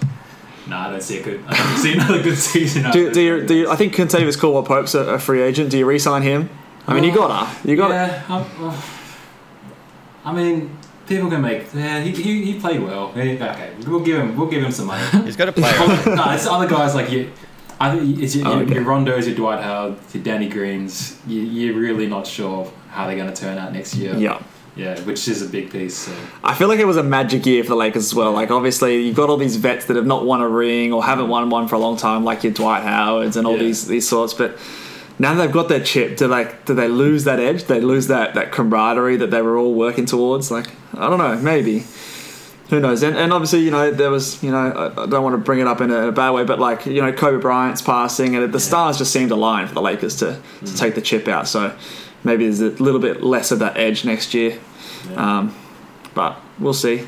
no, I don't see a good. I don't see another good season. Do, do you, do you. I think Kentavious Caldwell Pope's a, a free agent. Do you re-sign him? I mean, you uh, gotta, you gotta. Yeah, oh. I mean, people can make. Yeah, he, he, he played well. He- okay, we'll give him we'll give him some money. He's got a play. right. no, it's other guys like you. I think it's your, Oh, your, okay. your Rondos, your Dwight Howard, your Danny Greens. You, you're really not sure how they're going to turn out next year. Yeah. yeah, which is a big piece. So. I feel like it was a magic year for the Lakers as well. Like, obviously, you've got all these vets that have not won a ring or haven't won one for a long time, like your Dwight Howards and all Yeah. these these sorts. But now they've got their chip. Do like do they lose that edge? Do they lose that that camaraderie that they were all working towards? Like, I don't know. Maybe. Who knows? And, and obviously, you know, there was, you know, I, don't want to bring it up in a, in a bad way, but like, you know, Kobe Bryant's passing, and the stars just seemed aligned for the Lakers to, to take the chip out. So, maybe there's a little bit less of that edge next year. Um, but we'll see.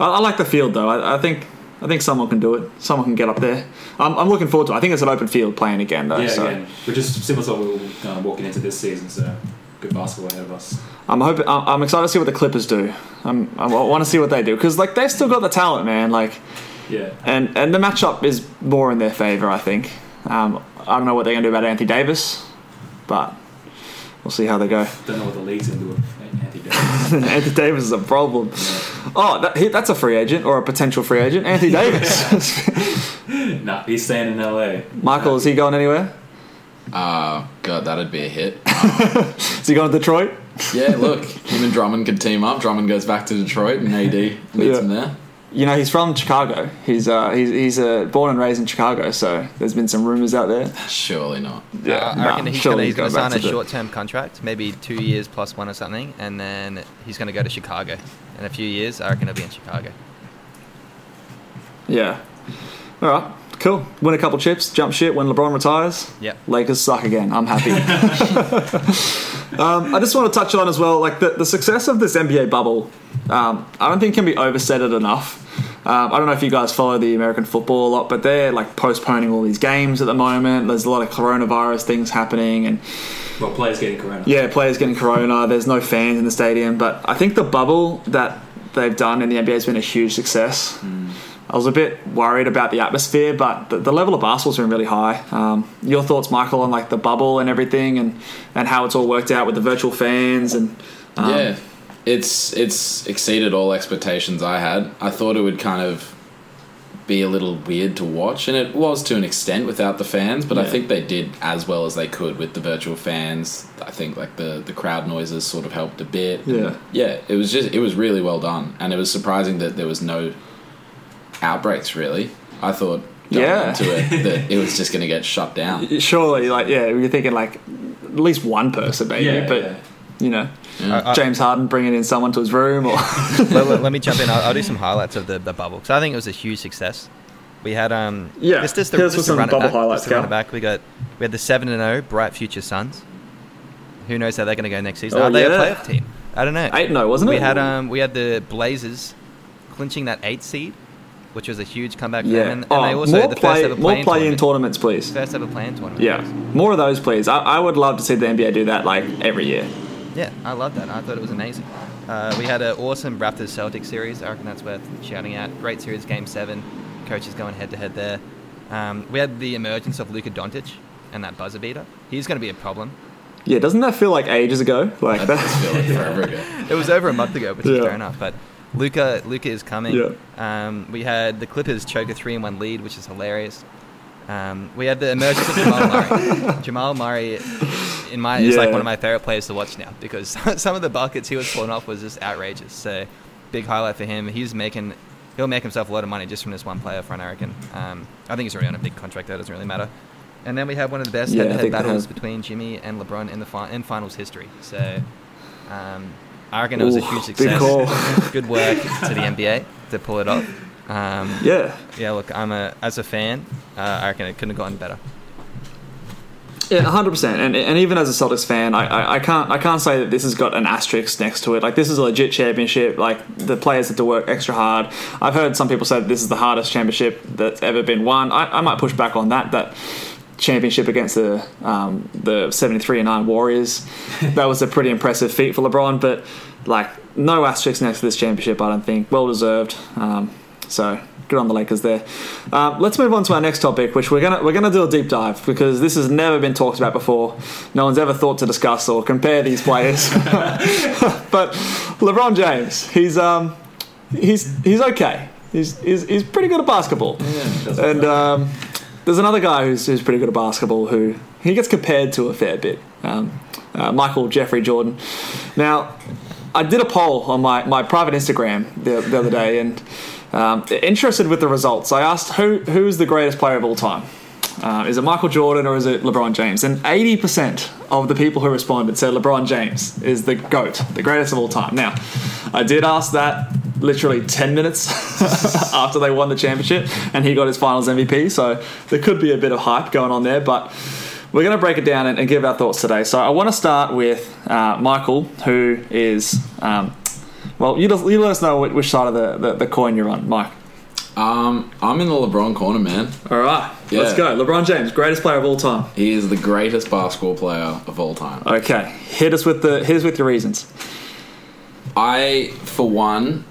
I, I like the field though. I, I think I think someone can do it. Someone can get up there. I'm, I'm looking forward to. it. I think it's an open field playing again though. Yeah, so again, we're just similar to what we were uh, walking into this season. So good basketball ahead of us. I'm hoping. I'm I'm excited to see what the Clippers do. I'm, I want to see what they do because like they've still got the talent, man. Like Yeah. and and the matchup is more in their favor. I think. Um, I don't know what they're going to do about Anthony Davis, but we'll see how they go. Don't know what the league's into with Anthony Davis. Anthony Davis is a problem. Oh, that, he, that's a free agent or a potential free agent. Anthony Davis. nah, he's staying in LA. Michael, is he going anywhere? Uh, God, that'd be a hit. Is he going to Detroit? Yeah, look, him and Drummond could team up. Drummond goes back to Detroit, and AD meets Yeah. him there. You know, he's from Chicago. He's uh, he's he's uh, born and raised in Chicago. So there's been some rumors out there. Surely not. Yeah, Uh, I nah, reckon he's surely going he's going to sign back a short-term contract, maybe two years plus one or something, and then he's going to go to Chicago. In a few years, I reckon he'll be in Chicago. Yeah. All right. Cool. Win a couple chips, jump shit when LeBron retires. Yeah. Lakers suck again. I'm happy. um, I just want to touch on as well, like the, the success of this NBA bubble. Um, I don't think can be overstated enough. Um, I don't know if you guys follow the American football a lot, but they're like postponing all these games at the moment. There's a lot of coronavirus things happening, and Well, players getting corona. yeah, players getting corona. There's no fans in the stadium, but I think the bubble that they've done in the NBA has been a huge success. I was a bit worried about the atmosphere, but the, the level of basketball's been really high. Um, your thoughts, Michael, on like the bubble and everything, and, and how it's all worked out with the virtual fans and um, yeah, it's it's exceeded all expectations I had. I thought it would kind of be a little weird to watch, and it was to an extent without the fans. But I think they did as well as they could with the virtual fans. I think like the the crowd noises sort of helped a bit. Yeah. yeah. It was just it was really well done, and it was surprising that there was no outbreaks. Really, I thought Yeah. into it that it was just going to get shut down. surely, like yeah, you're thinking like at least one person maybe, Yeah, but yeah. you know, I- I- James Harden bringing in someone to his room or let, let- let me jump in. I'll, I'll do some highlights of the, the bubble because I think it was a huge success. We had um Yeah, just, just to, hit just some run bubble back, highlights, just to run back. We got we had the seven and zero bright future Suns. Who knows how they're going to go next season? Oh, Are they yeah. a playoff team? I don't know. eight no, wasn't we it? We had um we had the Blazers clinching that eight seed, which was a huge comeback for yeah. them. And, and oh, they also more the play, first ever more play-in play-in tournaments, please. First ever play in tournament. Yeah, more of those, please. I, I would love to see the NBA do that like every year. Yeah, I love that. I thought it was amazing. Uh, we had an awesome Raptors Celtics series. I reckon that's worth shouting out. Great series, Game Seven. Coaches going head to head there. Um, we had the emergence of Luka Doncic and that buzzer beater. He's going to be a problem. Yeah, doesn't that feel like ages ago? Like that. feel like forever ago. It was over a month ago, which is fair enough. But Luka, Luka is coming. Yeah. Um, we had the Clippers choke a three-in-one lead, which is hilarious. Um, we had the emergence of Jamal Murray. Jamal Murray, in my, is like one of my favorite players to watch now because some of the buckets he was pulling off was just outrageous. So, big highlight for him. He's making, he'll make himself a lot of money just from this one player front, I reckon. Um, I think he's already on a big contract. That doesn't really matter. And then we had one of the best Yeah, head-to-head battles between Jimmy and LeBron in the fi- in finals history. So, um, I reckon it was a huge success. Good work to the NBA to pull it off. Um, Yeah, yeah, look, I'm a as a fan, uh, I reckon it couldn't have gone better. yeah, hundred percent. And and even as a Celtics fan, I, I I can't I can't say that this has got an asterisk next to it. Like this is a legit championship. Like the players had to work extra hard. I've heard some people say that this is the hardest championship that's ever been won. I, I might push back on that. That championship against the um, the seventy three and nine Warriors, that was a pretty impressive feat for LeBron. But like no asterisks next to this championship. I don't think well deserved. Um, so good on the Lakers there. Um, let's move on to our next topic, which we're gonna we're gonna do a deep dive because this has never been talked about before. No one's ever thought to discuss or compare these players. but LeBron James, he's um he's he's okay. He's he's, he's pretty good at basketball. and um, there's another guy who's, who's pretty good at basketball who he gets compared to a fair bit. Um, uh, Michael Jeffrey Jordan. Now, I did a poll on my, my private Instagram the, the other day and um, interested with the results. I asked who who's the greatest player of all time. Uh, is it Michael Jordan or is it LeBron James? And 80% of the people who responded said LeBron James is the GOAT, the greatest of all time. Now, I did ask that literally 10 minutes after they won the championship and he got his finals MVP, so there could be a bit of hype going on there. But we're going to break it down and, and give our thoughts today. So I want to start with uh, Michael, who is, um, well, you, you let us know which, which side of the, the, the coin you're on, Mike. Um, I'm in the LeBron corner, man. All right, let's go. LeBron James, greatest player of all time. He is the greatest basketball player of all time. Okay, hit us with the hit us with your reasons. I, for one,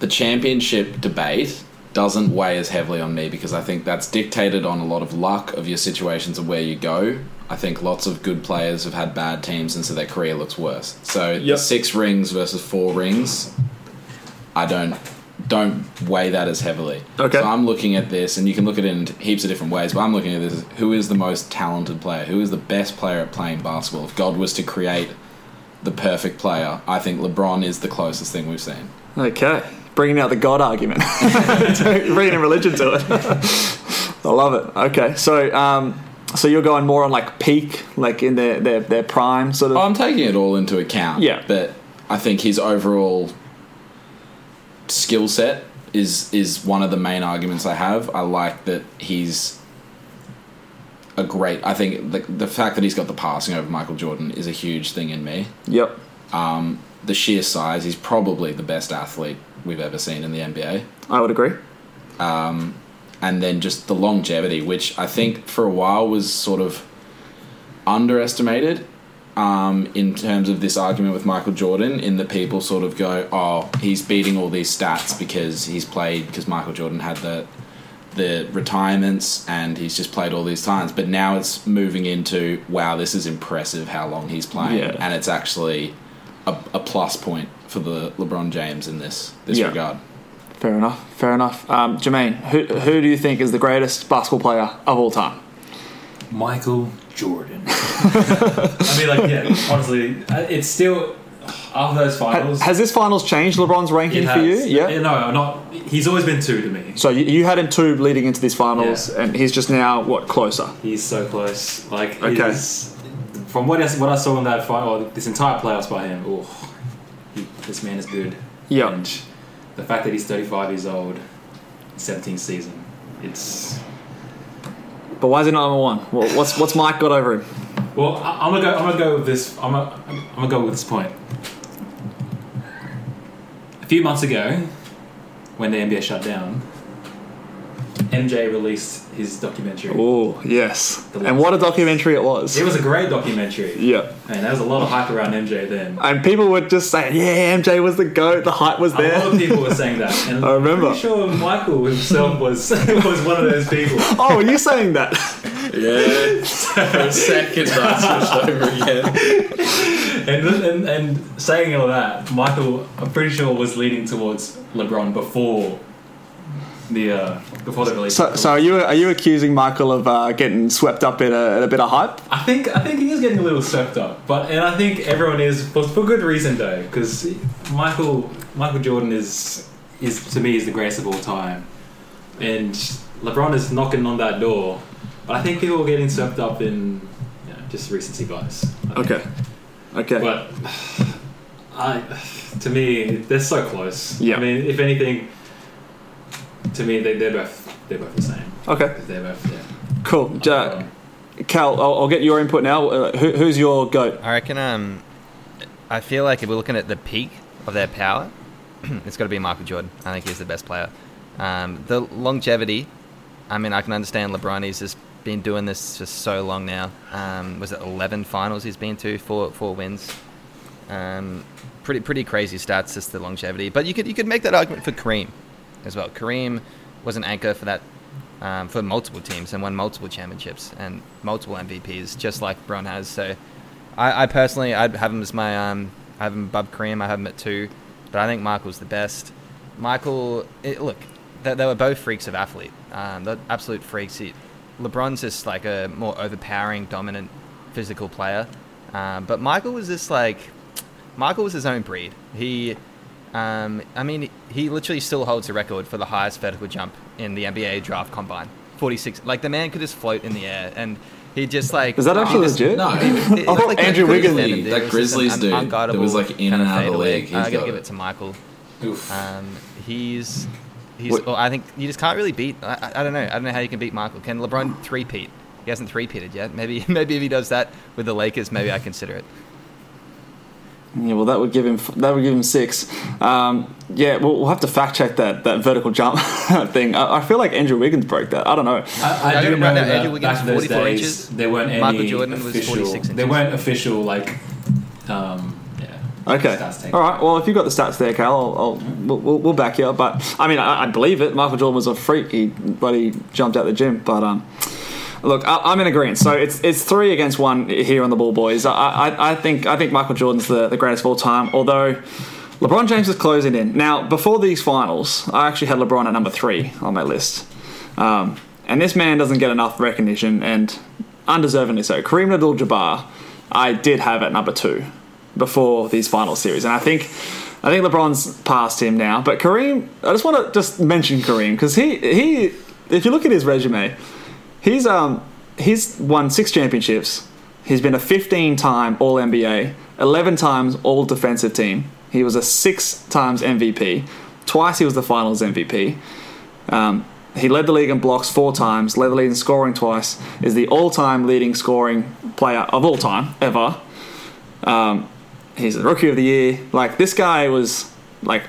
the championship debate doesn't weigh as heavily on me because I think that's dictated on a lot of luck of your situations of where you go. I think lots of good players have had bad teams and so their career looks worse. So the Yep. six rings versus four rings, I don't don't weigh that as heavily. Okay. So I'm looking at this, and you can look at it in heaps of different ways. But I'm looking at this: as who is the most talented player? Who is the best player at playing basketball? If God was to create the perfect player, I think LeBron is the closest thing we've seen. Okay, bringing out the God argument, bringing religion to it. I love it. Okay, so um, so you're going more on like peak, like in their their, their prime sort of. Oh, I'm taking it all into account. Yeah. but I think his overall skill set is is one of the main arguments I have. I like that he's a great. I think the the fact that he's got the passing over Michael Jordan is a huge thing in me. Yep. Um, the sheer size, he's probably the best athlete we've ever seen in the NBA. I would agree. Um, and then just the longevity, which I think for a while was sort of underestimated um, in terms of this argument with Michael Jordan, in that people sort of go, "Oh, he's beating all these stats because he's played because Michael Jordan had the the retirements and he's just played all these times." But now it's moving into, "Wow, this is impressive how long he's playing," Yeah. and it's actually a, a plus point for the LeBron James in this this Yeah. regard. Fair enough. Fair enough. Um, Jermaine, who who do you think is the greatest basketball player of all time? Michael Jordan. I mean, like, yeah, honestly, uh, it's still after those finals. has this finals changed LeBron's ranking for you? has. Yeah. No, I not. He's always been two to me. So you, you had him two leading into this finals, Yeah. and he's just now what closer? He's so close. Like, Okay. he's, from what I, what I saw in that final, or this entire playoffs by him, oh, he, this man is good. Yeah. And the fact that he's 35 years old, 17th season, it's. But why is he not number one? Well, what's what's Mike got over him? Well, I, I'm gonna go. I'm gonna go with this. I'm gonna, I'm gonna go with this point. A few months ago, when the NBA shut down, MJ released his documentary. Oh yes, and what a documentary it was. It was a great documentary. Yeah. And there was a lot of hype around MJ then. And people were just saying, "Yeah, MJ was the goat. The hype was there. A lot of people were saying that. And I remember. I'm sure Michael himself was was one of those people. oh, are you saying that? Yeah, for a second I switched over again. And, and and saying all that, Michael, I'm pretty sure was leaning towards LeBron before the uh, before the release. So, so are you are you accusing Michael of uh, getting swept up in a, in a bit of hype? I think I think he is getting a little swept up, but and I think everyone is for, for good reason though, because Michael Michael Jordan is is to me is the greatest of all time, and LeBron is knocking on that door, but I think people are getting swept up in you know, just recency bias. Okay, okay. But I, to me, they're so close. Yeah. I mean, if anything, to me, they, they're both they're both the same. Okay. They're both yeah. Cool. Ja- Cal, I'll, I'll get your input now. Uh, who, who's your goat? I reckon. Um, I feel like if we're looking at the peak of their power, it's got to be Michael Jordan. I think he's the best player. Um, the longevity. I mean, I can understand LeBron. He's just been doing this for so long now. Um, was it eleven finals he's been to? Four four wins. Um, pretty pretty crazy stats. Just the longevity. But you could you could make that argument for Kareem as well. Kareem was an anchor for that um, for multiple teams and won multiple championships and multiple MVPs, just like Bron has. So, I, I personally, I'd have him as my, um, I have him above Kareem. I have him at two, but I think Michael's the best. Michael, it, look, they, they were both freaks of athlete. Um, absolute freaks. He, LeBron's just like a more overpowering, dominant, physical player. Um, but Michael was just like, Michael was his own breed. He, um, I mean, he literally still holds the record for the highest vertical jump in the NBA draft combine. 46. Like, the man could just float in the air. And he just, like. Is that he actually just- legit? No. he- he- I thought like, Andrew Wiggins- stand him, dude. That It was Grizzlies an dude un- that was, like, in and out of the fadeaway. league, he's I gotta give it. it to Michael. Um, he's. He's. Well, I think you just can't really beat. I, I- I don't know. I don't know how you can beat Michael. Can LeBron three-peat he hasn't three-peated yet. Maybe maybe if he does that with the Lakers, maybe I consider it. Yeah, well, that would give him that would give him six. Um, yeah, we'll, we'll have to fact check that that vertical jump thing. I, I feel like Andrew Wiggins broke that. I don't know. I, I do don't know know, that Andrew Wiggins, back in those 44 days, inches. there weren't any Michael Jordan was official, 46 There weren't official like, um, yeah. Okay. stats taken. All right. Well, if you've got the stats there, Cal, I'll, I'll we'll, we'll, we'll back you up. But I mean, I, I believe it. Michael Jordan was a freak. He bloody jumped out the gym. But um, look, I, I'm in agreement. So it's it's three against one here on the Ball Boys. I, I, I think I think Michael Jordan's the, the greatest of all time. Although LeBron James is closing in now. Before these finals, I actually had LeBron at number three on my list. Um, and this man doesn't get enough recognition, and undeservingly so. Kareem Abdul-Jabbar, I did have at number two before these final series, and I think I think LeBron's passed him now. But Kareem, I just want to just mention Kareem because he he, if you look at his resume, he's um he's won six championships. He's been a 15 time All NBA, 11 times All Defensive Team. He was a six times MVP. Twice he was the Finals MVP. Um, he led the league in blocks four times, led the league in scoring twice, is the all time leading scoring player of all time, ever. Um, he's the rookie of the year. Like, this guy was, like,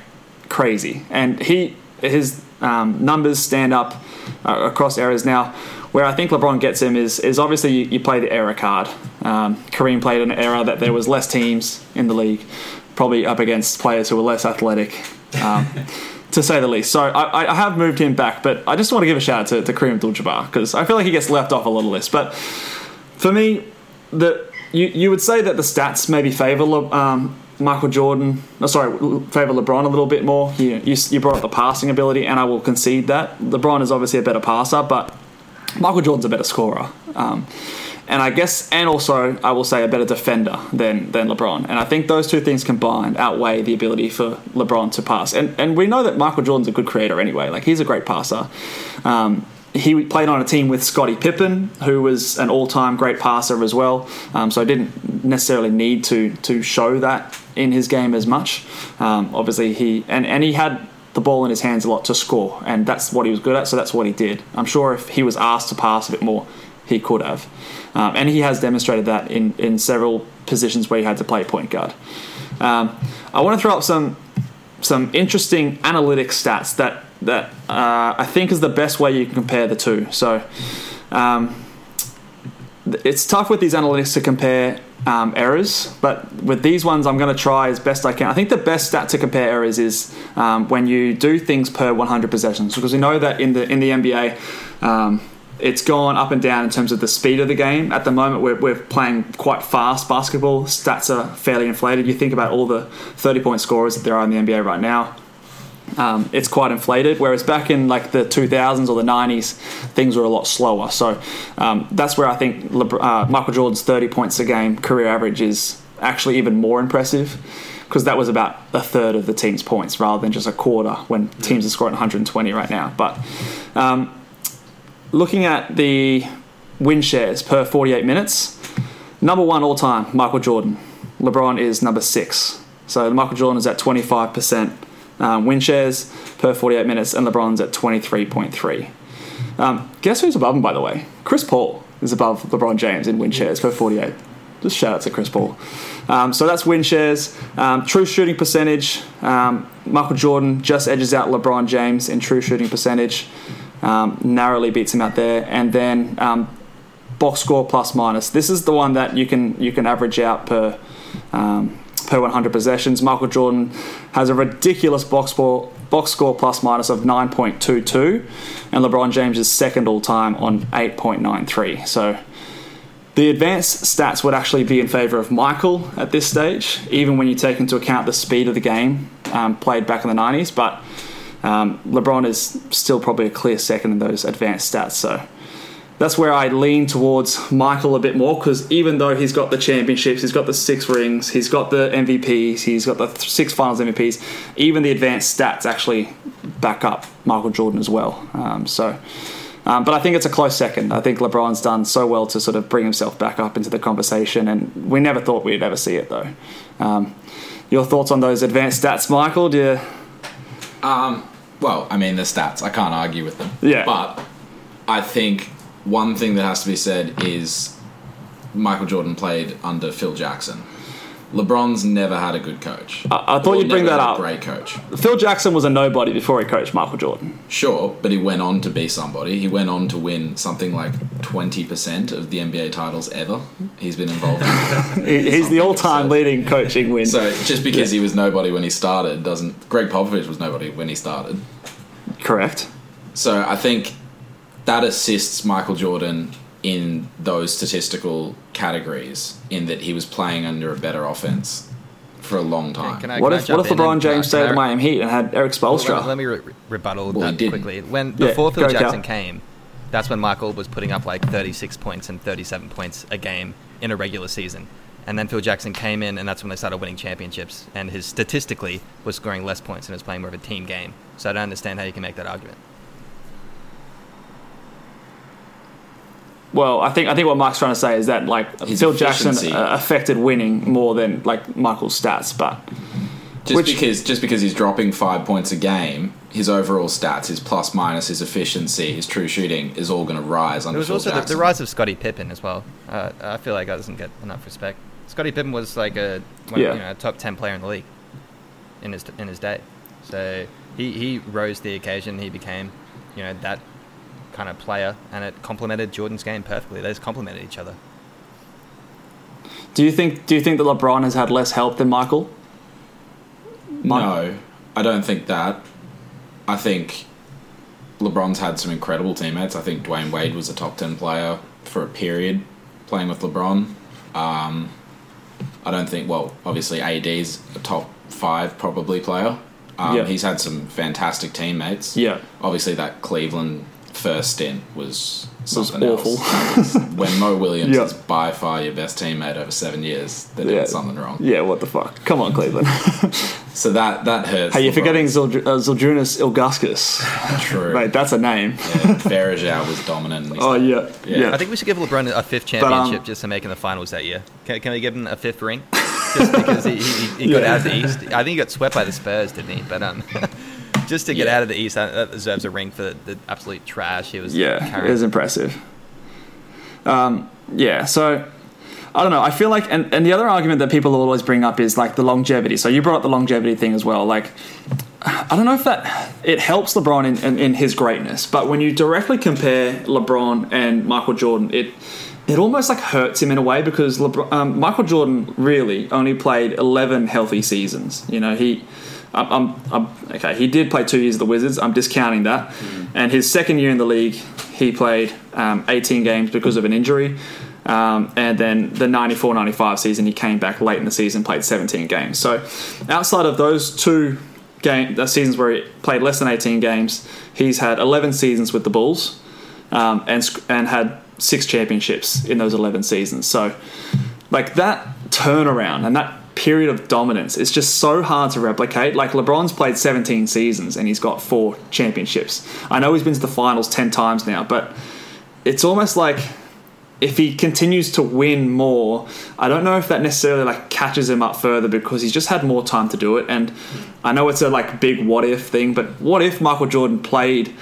crazy. And he his um, numbers stand up uh, across eras now. Where I think LeBron gets him is is obviously you, you play the era card. Um, Kareem played an era that there was less teams in the league, probably up against players who were less athletic. Um, to say the least. So I, I have moved him back, but I just want to give a shout out to, to Kareem Abdul-Jabbar because I feel like he gets left off a little list. But for me, the you, you would say that the stats maybe favour um, Michael Jordan. Sorry, favour LeBron a little bit more. You, you you brought up the passing ability, and I will concede that LeBron is obviously a better passer, but Michael Jordan's a better scorer. Um, and I guess, and also, I will say a better defender than than LeBron. And I think those two things combined outweigh the ability for LeBron to pass. And and we know that Michael Jordan's a good creator anyway. Like he's a great passer. Um, he played on a team with Scottie Pippen, who was an all-time great passer as well. Um, so didn't necessarily need to to show that in his game as much. Um, obviously, he and and he had the ball in his hands a lot to score, and that's what he was good at. So that's what he did. I'm sure if he was asked to pass a bit more, he could have. Um, and he has demonstrated that in, in several positions where he had to play point guard. Um, I want to throw up some some interesting analytic stats that that uh, I think is the best way you can compare the two. So um, it's tough with these analytics to compare um, errors, but with these ones, I'm going to try as best I can. I think the best stat to compare errors is um, when you do things per 100 possessions, because we know that in the in the NBA. Um, it's gone up and down in terms of the speed of the game. At the moment, we're, we're playing quite fast basketball. Stats are fairly inflated. You think about all the 30 point scorers that there are in the NBA right now. Um, it's quite inflated, whereas back in like the 2000s or the 90s, things were a lot slower. So um, that's where I think Lebr- uh, Michael Jordan's 30 points a game career average is actually even more impressive because that was about a third of the team's points rather than just a quarter when teams are scoring 120 right now. But um, looking at the win shares per 48 minutes, number one all time, Michael Jordan. LeBron is number six. So Michael Jordan is at 25% um, win shares per 48 minutes, and LeBron's at 23.3. Um, guess who's above him, by the way? Chris Paul is above LeBron James in win shares per 48. Just shout out to Chris Paul. Um, so that's win shares. Um, true shooting percentage. Um, Michael Jordan just edges out LeBron James in true shooting percentage. Um, narrowly beats him out there. And then um, box score plus minus. This is the one that you can you can average out per um, per 100 possessions. Michael Jordan has a ridiculous box score box score plus minus of 9.22, and LeBron James is second all time on 8.93. So. The advanced stats would actually be in favour of Michael at this stage, even when you take into account the speed of the game um, played back in the 90s. But um, LeBron is still probably a clear second in those advanced stats. So that's where I lean towards Michael a bit more because even though he's got the championships, he's got the six rings, he's got the MVPs, he's got the th- six finals MVPs, even the advanced stats actually back up Michael Jordan as well. Um, so. Um, but I think it's a close second. I think LeBron's done so well to sort of bring himself back up into the conversation, and we never thought we'd ever see it though. Um, your thoughts on those advanced stats, Michael? Do you... Um, well, I mean, the stats, I can't argue with them. Yeah. But I think one thing that has to be said is Michael Jordan played under Phil Jackson. LeBron's never had a good coach. I, I thought you'd bring that up. Great coach. Phil Jackson was a nobody before he coached Michael Jordan. Sure, but he went on to be somebody. He went on to win something like 20% of the NBA titles ever he's been involved in. He's the all-time absurd. leading coaching win. So just because he was nobody when he started doesn't. Gregg Popovich was nobody when he started. Correct. So I think that assists Michael Jordan in those statistical categories in that he was playing under a better offense for a long time. Can I, What can I if what if LeBron and, James uh, stayed can at Miami Heat and had Erik Well, Spoelstra? let, let me re- rebuttal Well, that quickly. When Yeah, before Phil go, Cal. Jackson came, that's when Michael was putting up like 36 points and 37 points a game in a regular season. And then Phil Jackson came in, and that's when they started winning championships. And his statistically was scoring less points and was playing more of a team game. So I don't understand how you can make that argument. Well, I think I think what Mark's trying to say is that like His Phil Jackson uh, affected winning more than like Michael's stats, but Just Which- because just because he's dropping five points a game, his overall stats, his plus minus, his efficiency, his true shooting is all going to rise under There was Phil also the, the rise of Scottie Pippen as well. Uh, I feel like that doesn't get enough respect. Scottie Pippen was like a one, Yeah. you know, a top ten player in the league in his in his day. So he, he rose the occasion. He became, you know, that kind of player, and it complemented Jordan's game perfectly. They just complemented each other. do you think do you think that LeBron has had less help than Michael? No, I don't think that. I think LeBron's had some incredible teammates. I think Dwyane Wade was a top 10 player for a period playing with LeBron. Um, I don't think, well, obviously AD's a top five probably player. Um, Yeah. He's had some fantastic teammates. Yeah. Obviously, that Cleveland first stint was Was something awful. else. When Mo Williams Yeah. is by far your best teammate over seven years, they're doing Yeah. something wrong. Yeah, what the fuck? Come on, Cleveland. So that that hurts. hey, you're forgetting Zildr- uh, Zildrunas Ilgauskas. True. Mate, that's a name. Yeah, Varejao was dominant. Oh like- yeah, Yeah. yeah. I think we should give LeBron a fifth But, um, championship just for making the finals that year. Can, can we give him a fifth ring? Just because he, he, he got Yeah. out of the East. I think he got swept by the Spurs, didn't he? But um, just to get Yeah. out of the East, that, deserves a ring for the, the absolute trash he was Yeah, carrying. was impressive. Um, yeah, so I don't know. I feel like, and, and the other argument that people always bring up is like the longevity. So you brought up the longevity thing as well. Like, I don't know if that it helps LeBron in, in, in his greatness, but when you directly compare LeBron and Michael Jordan, it it almost like hurts him in a way because LeBron, um, Michael Jordan really only played eleven healthy seasons. You know, he. I'm, I'm, I'm, okay, he did play two years at the Wizards. I'm discounting that. And his second year in the league, he played um, 18 games because of an injury. Um, and then the 94 95 season, he came back late in the season, played 17 games. So outside of those two game, the seasons where he played less than 18 games, he's had 11 seasons with the Bulls um, and, and had six championships in those 11 seasons. So, like that turnaround and that period of dominance It's just so hard to replicate. Like LeBron's played 17 seasons and he's got four championships. I know he's been to the finals 10 times now, but it's almost like if he continues to win more, I don't know if that necessarily like catches him up further because he's just had more time to do it. And I know it's a like big what if thing, but what if Michael Jordan played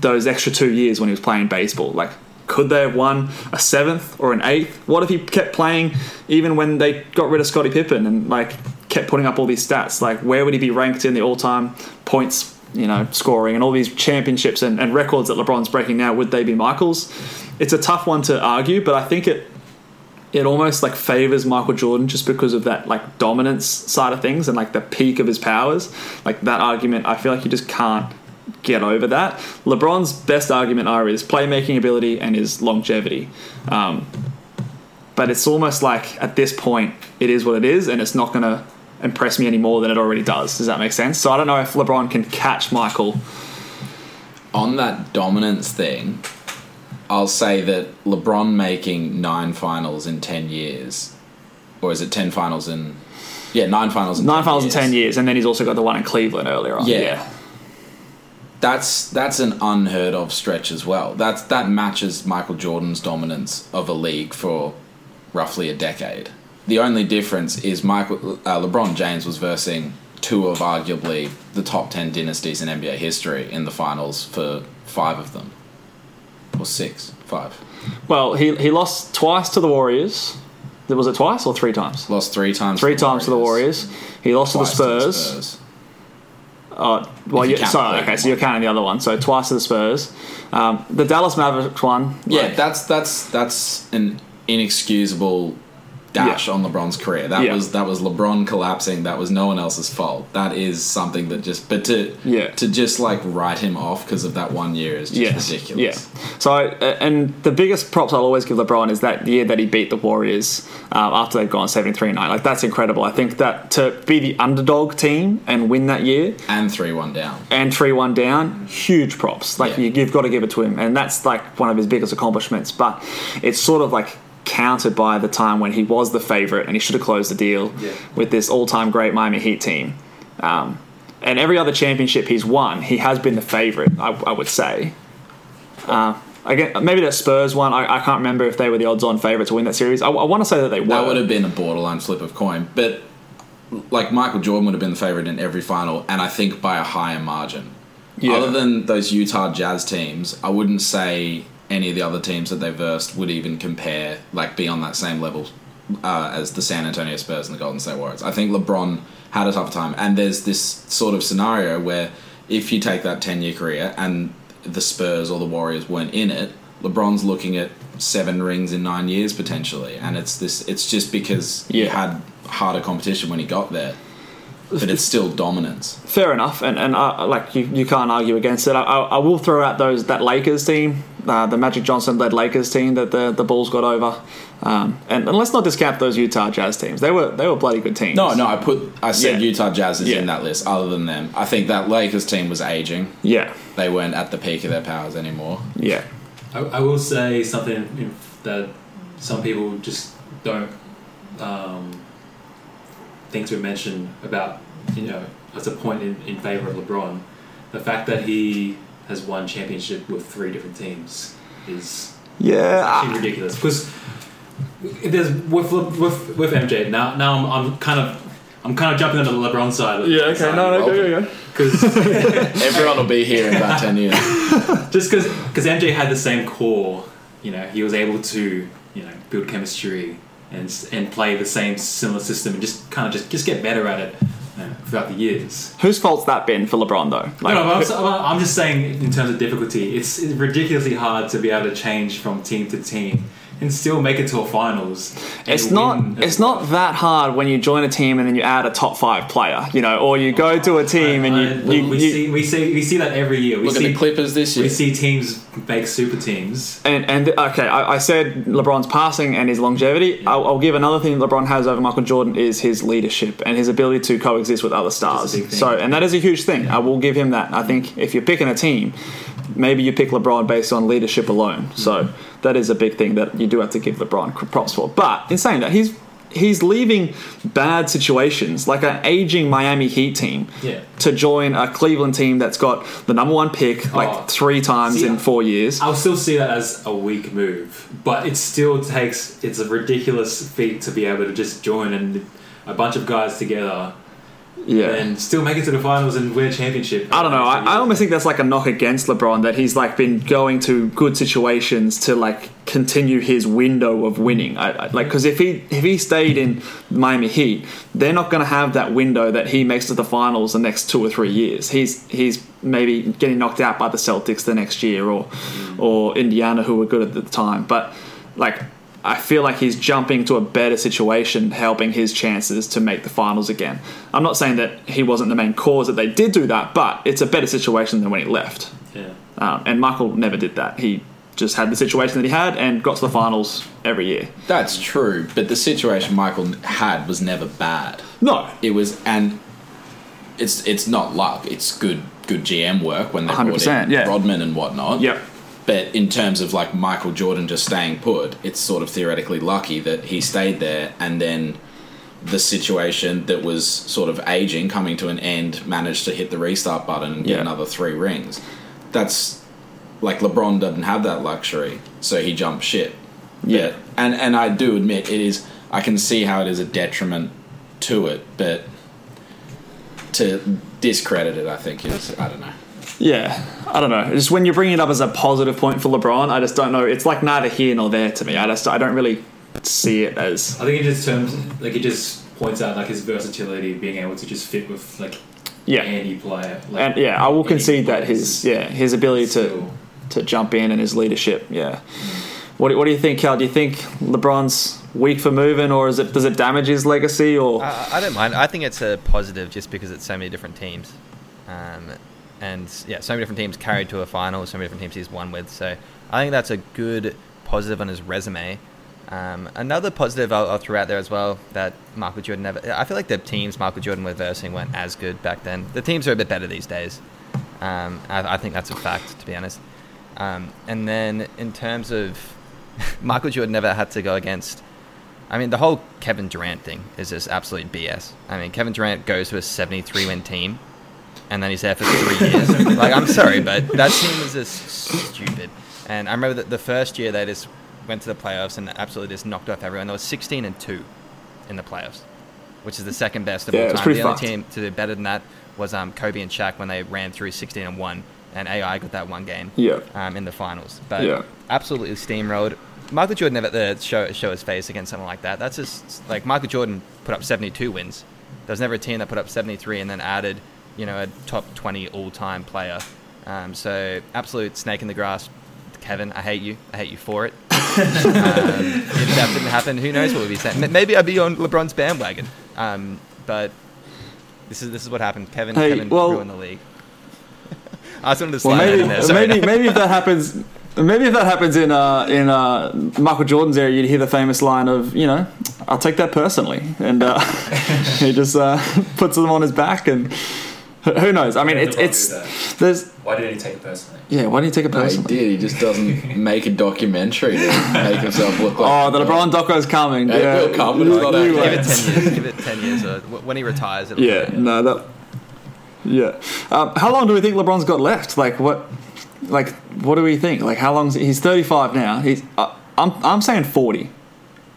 those extra two years when he was playing baseball? Like, could they have won a seventh or an eighth? What if he kept playing even when they got rid of Scottie Pippen and like kept putting up all these stats? Like, where would he be ranked in the all-time points, you know, scoring and all these championships and, and records that LeBron's breaking now? Would they be Michael's? It's a tough one to argue, but I think it it almost like favors Michael Jordan just because of that like dominance side of things and like the peak of his powers. Like that argument, I feel like you just can't get over that. LeBron's best argument are his playmaking ability and his longevity. Um, but it's almost like at this point, it is what it is, and it's not going to impress me any more than it already does. Does that make sense? So I don't know if LeBron can catch Michael. On that dominance thing, I'll say that LeBron making nine finals in 10 years, or is it 10 finals in. Yeah, nine finals in Nine 10 finals years. in 10 years, and then he's also got the one in Cleveland earlier on. Yeah. yeah. That's that's an unheard of stretch as well. That's that matches Michael Jordan's dominance of a league for roughly a decade. The only difference is Michael uh, LeBron James was versing two of arguably the top ten dynasties in NBA history in the finals for five of them, or six. Five. Well, he he lost twice to the Warriors. Was it twice or three times? Lost three times. Three times to the Warriors. He lost Twice to the Spurs. Oh, well, you you, sorry. the Okay, so you're counting the other one. So twice to the Spurs. Um, the Dallas Mavericks one. Yeah, like, that's that's that's an inexcusable dash Yeah. on LeBron's career. That Yeah. was that was LeBron collapsing. That was no one else's fault. That is something that just but to Yeah. to just like write him off because of that one year is just Yes. ridiculous. Yeah. So, uh, and the biggest props I'll always give LeBron is that year that he beat the Warriors um, after they've gone 73 9. Like, that's incredible. I think that to be the underdog team and win that year And three one down. and 3 1 down, huge props. Like, Yeah. you, you've got to give it to him. And that's like one of his biggest accomplishments. But it's sort of like countered by the time when he was the favorite and he should have closed the deal Yeah. with this all time great Miami Heat team. Um, and every other championship he's won, he has been the favorite, I, I would say. Uh, again, maybe that Spurs one, I, I can't remember if they were the odds on favorite to win that series. I, I want to say that they were. That would have been a borderline flip of coin, but like Michael Jordan would have been the favorite in every final, and I think by a higher margin. Yeah. Other than those Utah Jazz teams, I wouldn't say any of the other teams that they versed would even compare, like be on that same level uh, as the San Antonio Spurs and the Golden State Warriors. I think LeBron had a tough time, and there's this sort of scenario where if you take that ten year career and the Spurs or the Warriors weren't in it, LeBron's looking at seven rings in nine years potentially, and it's this. It's just because he had harder competition when he got there, but it's still dominance. Fair enough, and and uh, like you, you can't argue against it. I, I, I will throw out those that Lakers team, uh, the Magic Johnson led Lakers team that the the Bulls got over, um, and, and let's not discount those Utah Jazz teams. They were they were bloody good teams. No, no, I put I said Yeah. Utah Jazz is Yeah. in that list. Other than them, I think that Lakers team was aging. Yeah, They weren't at the peak of their powers anymore. yeah, I, I will say something that some people just don't um, think to mention about, you know, as a point in, in favor of LeBron. The fact that he has won championship with three different teams is yeah. actually ridiculous. Because there's with with with MJ now. Now I'm, I'm kind of I'm kind of jumping onto the LeBron side. Yeah, okay, no, no, go, go, go. Because Everyone will be here in about ten years. just because because MJ had the same core, you know, he was able to you know build chemistry and and play the same similar system and just kind of just just get better at it know, throughout the years. Whose fault's that been for LeBron though? Like, no, no, I'm, s- I'm just saying in terms of difficulty, it's, it's ridiculously hard to be able to change from team to team and still make it to a finals. It's not. as It's not that hard when you join a team and then you add a top five player, you know, or you go to a team and you, I- you, we you see we see we see that every year. We Look see at the Clippers this year. we see teams make super teams. and and okay, I, I said LeBron's passing and his longevity. I'll, I'll give another thing LeBron has over Michael Jordan is his leadership and his ability to coexist with other stars. So, and that is a huge thing. I will give him that. I think if you're picking a team, maybe you pick LeBron based on leadership alone. So mm-hmm. that is a big thing that you do have to give LeBron props for. But in saying that, he's he's leaving bad situations like an aging Miami Heat team Yeah. to join a Cleveland team that's got the number one pick oh. like Oh. three times See, in four years. I'll still see that as a weak move, but it still takes it's a ridiculous feat to be able to just join and a bunch of guys together Yeah. and still make it to the finals and win a championship. I don't know. I, I almost think that's like a knock against LeBron that he's like been going to good situations to like continue his window of winning. I, I, like because if he if he stayed in Miami Heat, they're not going to have that window that he makes to the finals the next two or three years. He's he's maybe getting knocked out by the Celtics the next year or mm. or Indiana who were good at the time, but like. I feel like he's jumping to a better situation, helping his chances to make the finals again. I'm not saying that he wasn't the main cause that they did do that, but it's a better situation than when he left. Yeah. Um, and Michael never did that. He just had the situation that he had and got to the finals every year. That's true, but the situation Michael had was never bad. No, It was, and it's it's not luck. It's good good GM work when they brought 100%, in yeah. Rodman and whatnot. Yep. But in terms of like Michael Jordan just staying put, it's sort of theoretically lucky that he stayed there and then the situation that was sort of aging, coming to an end, managed to hit the restart button and get Yeah. another three rings. That's like LeBron doesn't have that luxury, so he jumped ship. Yeah. But- and and I do admit it is. I can see how it is a detriment to it, but to discredit it, I think is I don't know. Yeah, I don't know. Just when you're bringing it up as a positive point for LeBron, I just don't know. It's like neither here nor there to me. I just I don't really see it as I think it just terms like it just points out like his versatility, being able to just fit with like yeah. any player. Like, And yeah, I will concede that his yeah his ability to Still. to jump in and his leadership. Yeah. What do, what do you think, Cal? Do you think LeBron's weak for moving, or is it does it damage his legacy? Or I, I don't mind. I think it's a positive just because it's so many different teams. Um, and yeah, so many different teams carried to a final, so many different teams he's won with. So I think that's a good positive on his resume. Um, another positive I'll, I'll throw out there as well that Michael Jordan never. I feel like the teams Michael Jordan were versing weren't as good back then. The teams are a bit better these days. Um, I, I think that's a fact, to be honest. Um, and then in terms of Michael Jordan never had to go against. I mean, the whole Kevin Durant thing is just absolute BS. I mean, Kevin Durant goes to a 73 win team, and then he's there for three years. like, I'm sorry, but that team was just stupid. And I remember that the first year they just went to the playoffs and absolutely just knocked off everyone. They were 16 and two in the playoffs, which is the second best of Yeah, all time. The only team to do better than that was um, Kobe and Shaq when they ran through 16 and one, and AI got that one game Yeah. um, in the finals. But Yeah. absolutely steamrolled. Michael Jordan never to show, show his face against someone like that. That's just like Michael Jordan put up 72 wins. There was never a team that put up 73 and then added, you know, a top 20 all-time player. Um, so absolute snake in the grass. Kevin, I hate you. I hate you for it. um, if that didn't happen, who knows what we'd be saying? Maybe I'd be on LeBron's bandwagon. Um, but this is this is what happened. Kevin, Hey, Kevin well- ruined the league. I just wanted to slide that maybe in there. Sorry. maybe maybe if that happens. Maybe if that happens in uh, in uh, Michael Jordan's area, you'd hear the famous line of, you know, I'll take that personally, and uh, he just uh, puts them on his back, and who knows? I mean, it's it's there's Why didn't he take it personally? yeah. Why do he take it No, he personally? did. He just doesn't make a documentary to make himself look like. Oh, the LeBron doco's coming. It Yeah, will come, but it's not out. Give it ten years. Give it ten years. Uh, wh- when he retires, it'll Yeah, be, no, that. Yeah, um, how long do we think LeBron's got left? Like what? Like what do we think? Like how long's he's thirty five now? He's uh, I'm I'm saying forty.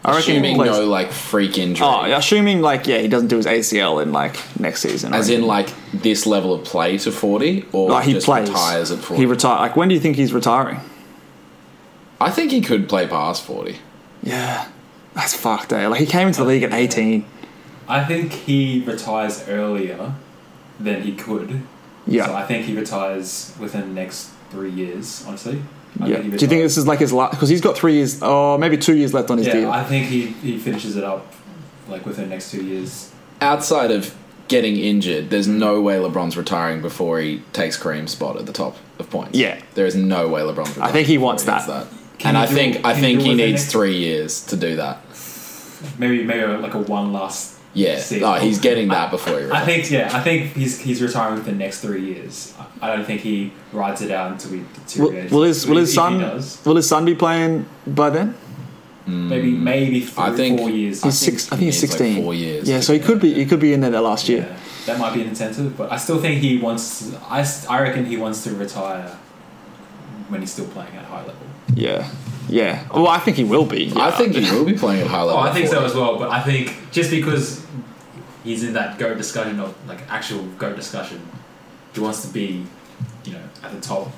I reckon Assuming plays. no like freak injury. Oh, assuming like yeah, he doesn't do his ACL in like next season. As in like this level of play to forty, or like he just plays. retires at forty. He retire. Like when do you think he's retiring? I think he could play past forty. Yeah, that's fucked. Eh? Like he came into the league at eighteen. I think he retires earlier than he could. Yeah. So I think he retires within the next three years. Honestly. I Yeah. Do you think retires- this is like his last? Because he's got three years, or maybe two years left on his Yeah, deal. I think he, he finishes it up like within the next two years. Outside of getting injured, there's no way LeBron's retiring before he takes Kareem's spot at the top of points. Yeah. there is no way LeBron's. Retiring I think he wants gets that. Can and I do- think I he think he needs three years to do that. Maybe maybe like a one last. Yeah, season. oh, he's getting that before he I retires. think yeah. I think he's he's retiring within the next three years. I- I don't think he rides it out until he Will, deteriorates. will his will his son will his son be playing by then? maybe hmm. maybe three, I think- four years. He's six. I think he's needs, like, sixteen. four years Yeah, so he could be he could be in there that last year. Yeah, that might be an incentive, but I still think he wants. I I reckon he wants to retire when he's still playing at high level. Yeah, yeah. Well, I think he will be. I think he will be playing at high level. Oh, I think so as well. But I think just because he's in that goat discussion of like actual goat discussion, he wants to be, you know, at the top,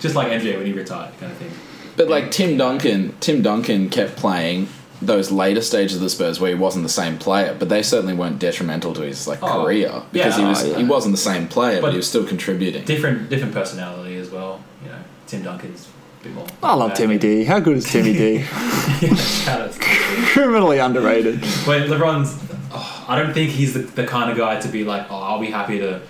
just like MJ when he retired, kind of thing. But like Tim Duncan, Tim Duncan kept playing those later stages of the Spurs where he wasn't the same player, but they certainly weren't detrimental to his like Oh, career because oh, yeah, he was oh, yeah. he wasn't the same player, but, But- he was still contributing. Different, different personality as well. You know, Tim Duncan's a bit more. I love Timmy D. How good is Timmy D? Shout out to Timmy D. Criminally underrated. But LeBron's, oh, I don't think he's the, the kind of guy to be like, oh, I'll be happy to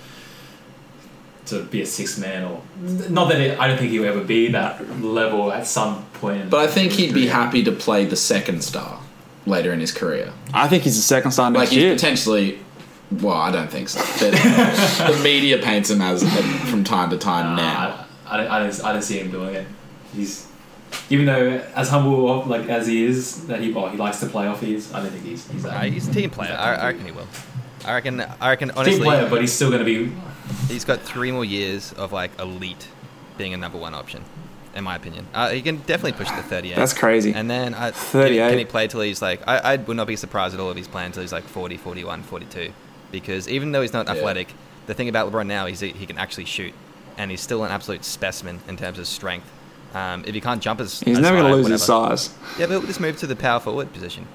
to be a six man or not that it, I don't think he'll ever be that level at some point. But I think he'd be happy to play the second star later in his career. I think he's the second star Like next he's year. potentially. Well, I don't think so. But the media paints him as from time to time Nah, now. I, I, I, don't, I don't see him doing it. He's even though as humble like as he is, that he oh, he likes to play off. He is. I don't think he's he's that. Uh, he's a team player. I, I reckon he will. I reckon. I reckon. Honestly, team player, but he's still going to be. he's got three more years of like elite being a number one option, in my opinion. Uh, he can definitely push the 38. That's crazy. And then I, 38. Can he play till he's like? I, I would not be surprised at all if he's playing till he's like 40, 41, 42. Because even though he's not Yeah. athletic, the thing about LeBron now is he, he can actually shoot. and he's still an absolute specimen in terms of strength. Um, if he can't jump as He's as never going to lose his whatever. size. Yeah, but he'll just move to the power forward position.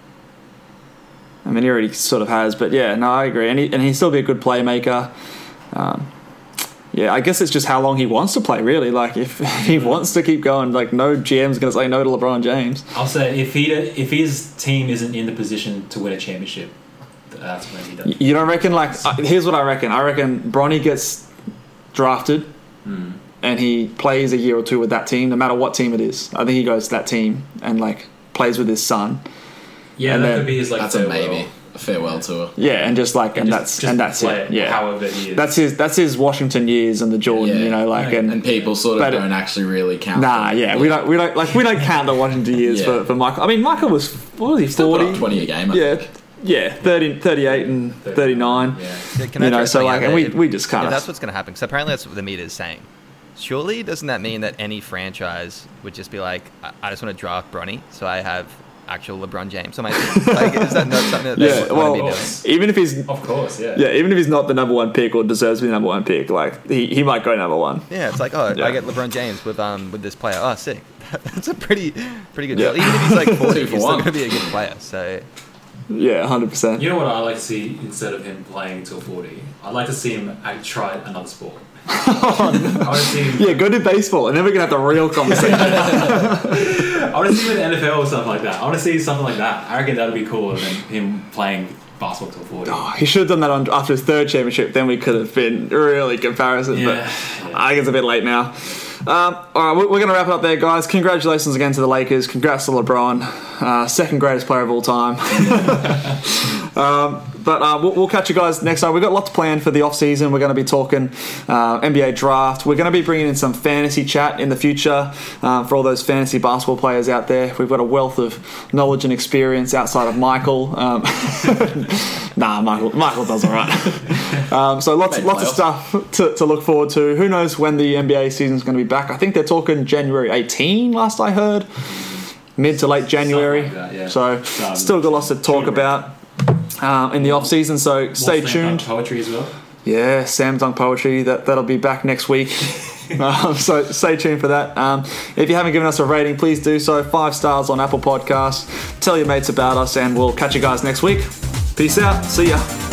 I mean, he already sort of has, but yeah, no, I agree, and he and he'd still be a good playmaker. Um, yeah, I guess it's just how long he wants to play, really. Like, if, if he wants to keep going, like, no GM's going to say no to LeBron James. I'll say if he if his team isn't in the position to win a championship, that's when he does. You don't reckon? Like, uh, here's what I reckon. I reckon Bronny gets drafted, and he plays a year or two with that team, no matter what team it is. I think he goes to that team and like plays with his son. Yeah, And that then- could be his like That's a farewell. maybe. A farewell tour. Yeah, and just like, and, just- that's just and that's play it. Yeah, however he is. that's his that's his Washington years and the Jordan. Yeah. You know, like and, And people sort of but don't actually really count. Nah, them. yeah, we don't, we don't like we don't count the Washington years Yeah. for, for Michael. I mean, Michael was what was he Still put up forty? 20 a game, I yeah, think. yeah, 30, 38 and thirty nine. Yeah. Yeah, Can You I know, throw so something like, out and there? we we just kind if of that's what's going to happen. Because apparently that's what the media is saying. Surely doesn't that mean that any franchise would just be like, I, I just want to draft Bronny, so I have actual LeBron James on my team? like, is that not something that they yeah. want Well, to be doing? even if he's Of course, yeah. yeah, even if he's not the number one pick or deserves to be the number one pick, like he, he might go number one. Yeah, it's like, oh, Yeah. I get LeBron James with um with this player. Oh, sick. That's a pretty pretty good Yeah. deal. Even if he's like Two forty, for he's still going to be a good player. So Yeah, hundred percent. You know what I like to see instead of him playing till forty? I'd like to see him try another sport. I want to see him. Yeah, go to baseball, and then we can have the real conversation. I want to see him in the NFL or something like that. I want to see something like that. I reckon that'd be cooler than him playing basketball till forty. Oh, he should have done that on, after his third championship. Then we could have been really comparison. Yeah. But I think it's a bit late now. Um, all right, we're, we're going to wrap it up there, guys. Congratulations again to the Lakers. Congrats to LeBron, uh, second greatest player of all time. um, but uh, we'll, we'll catch you guys next time. We've got lots planned for the off season. We're going to be talking uh, NBA draft. We're going to be bringing in some fantasy chat in the future uh, for all those fantasy basketball players out there. We've got a wealth of knowledge and experience outside of Michael. Um, nah, Michael. Michael does all right. um, so lots, Made lots of stuff to, to look forward to. Who knows when the NBA season is going to be back? I think they're talking January 18. Last I heard, mid to late January. like that, yeah. So Um, still got lots to talk about um, in the off season. So More stay tuned. Poetry as well. Yeah, Sam Dunk Poetry. That that'll be back next week. um, so stay tuned for that. Um, if you haven't given us a rating, please do so. Five stars on Apple Podcasts. Tell your mates about us, and we'll catch you guys next week. Peace out. See ya.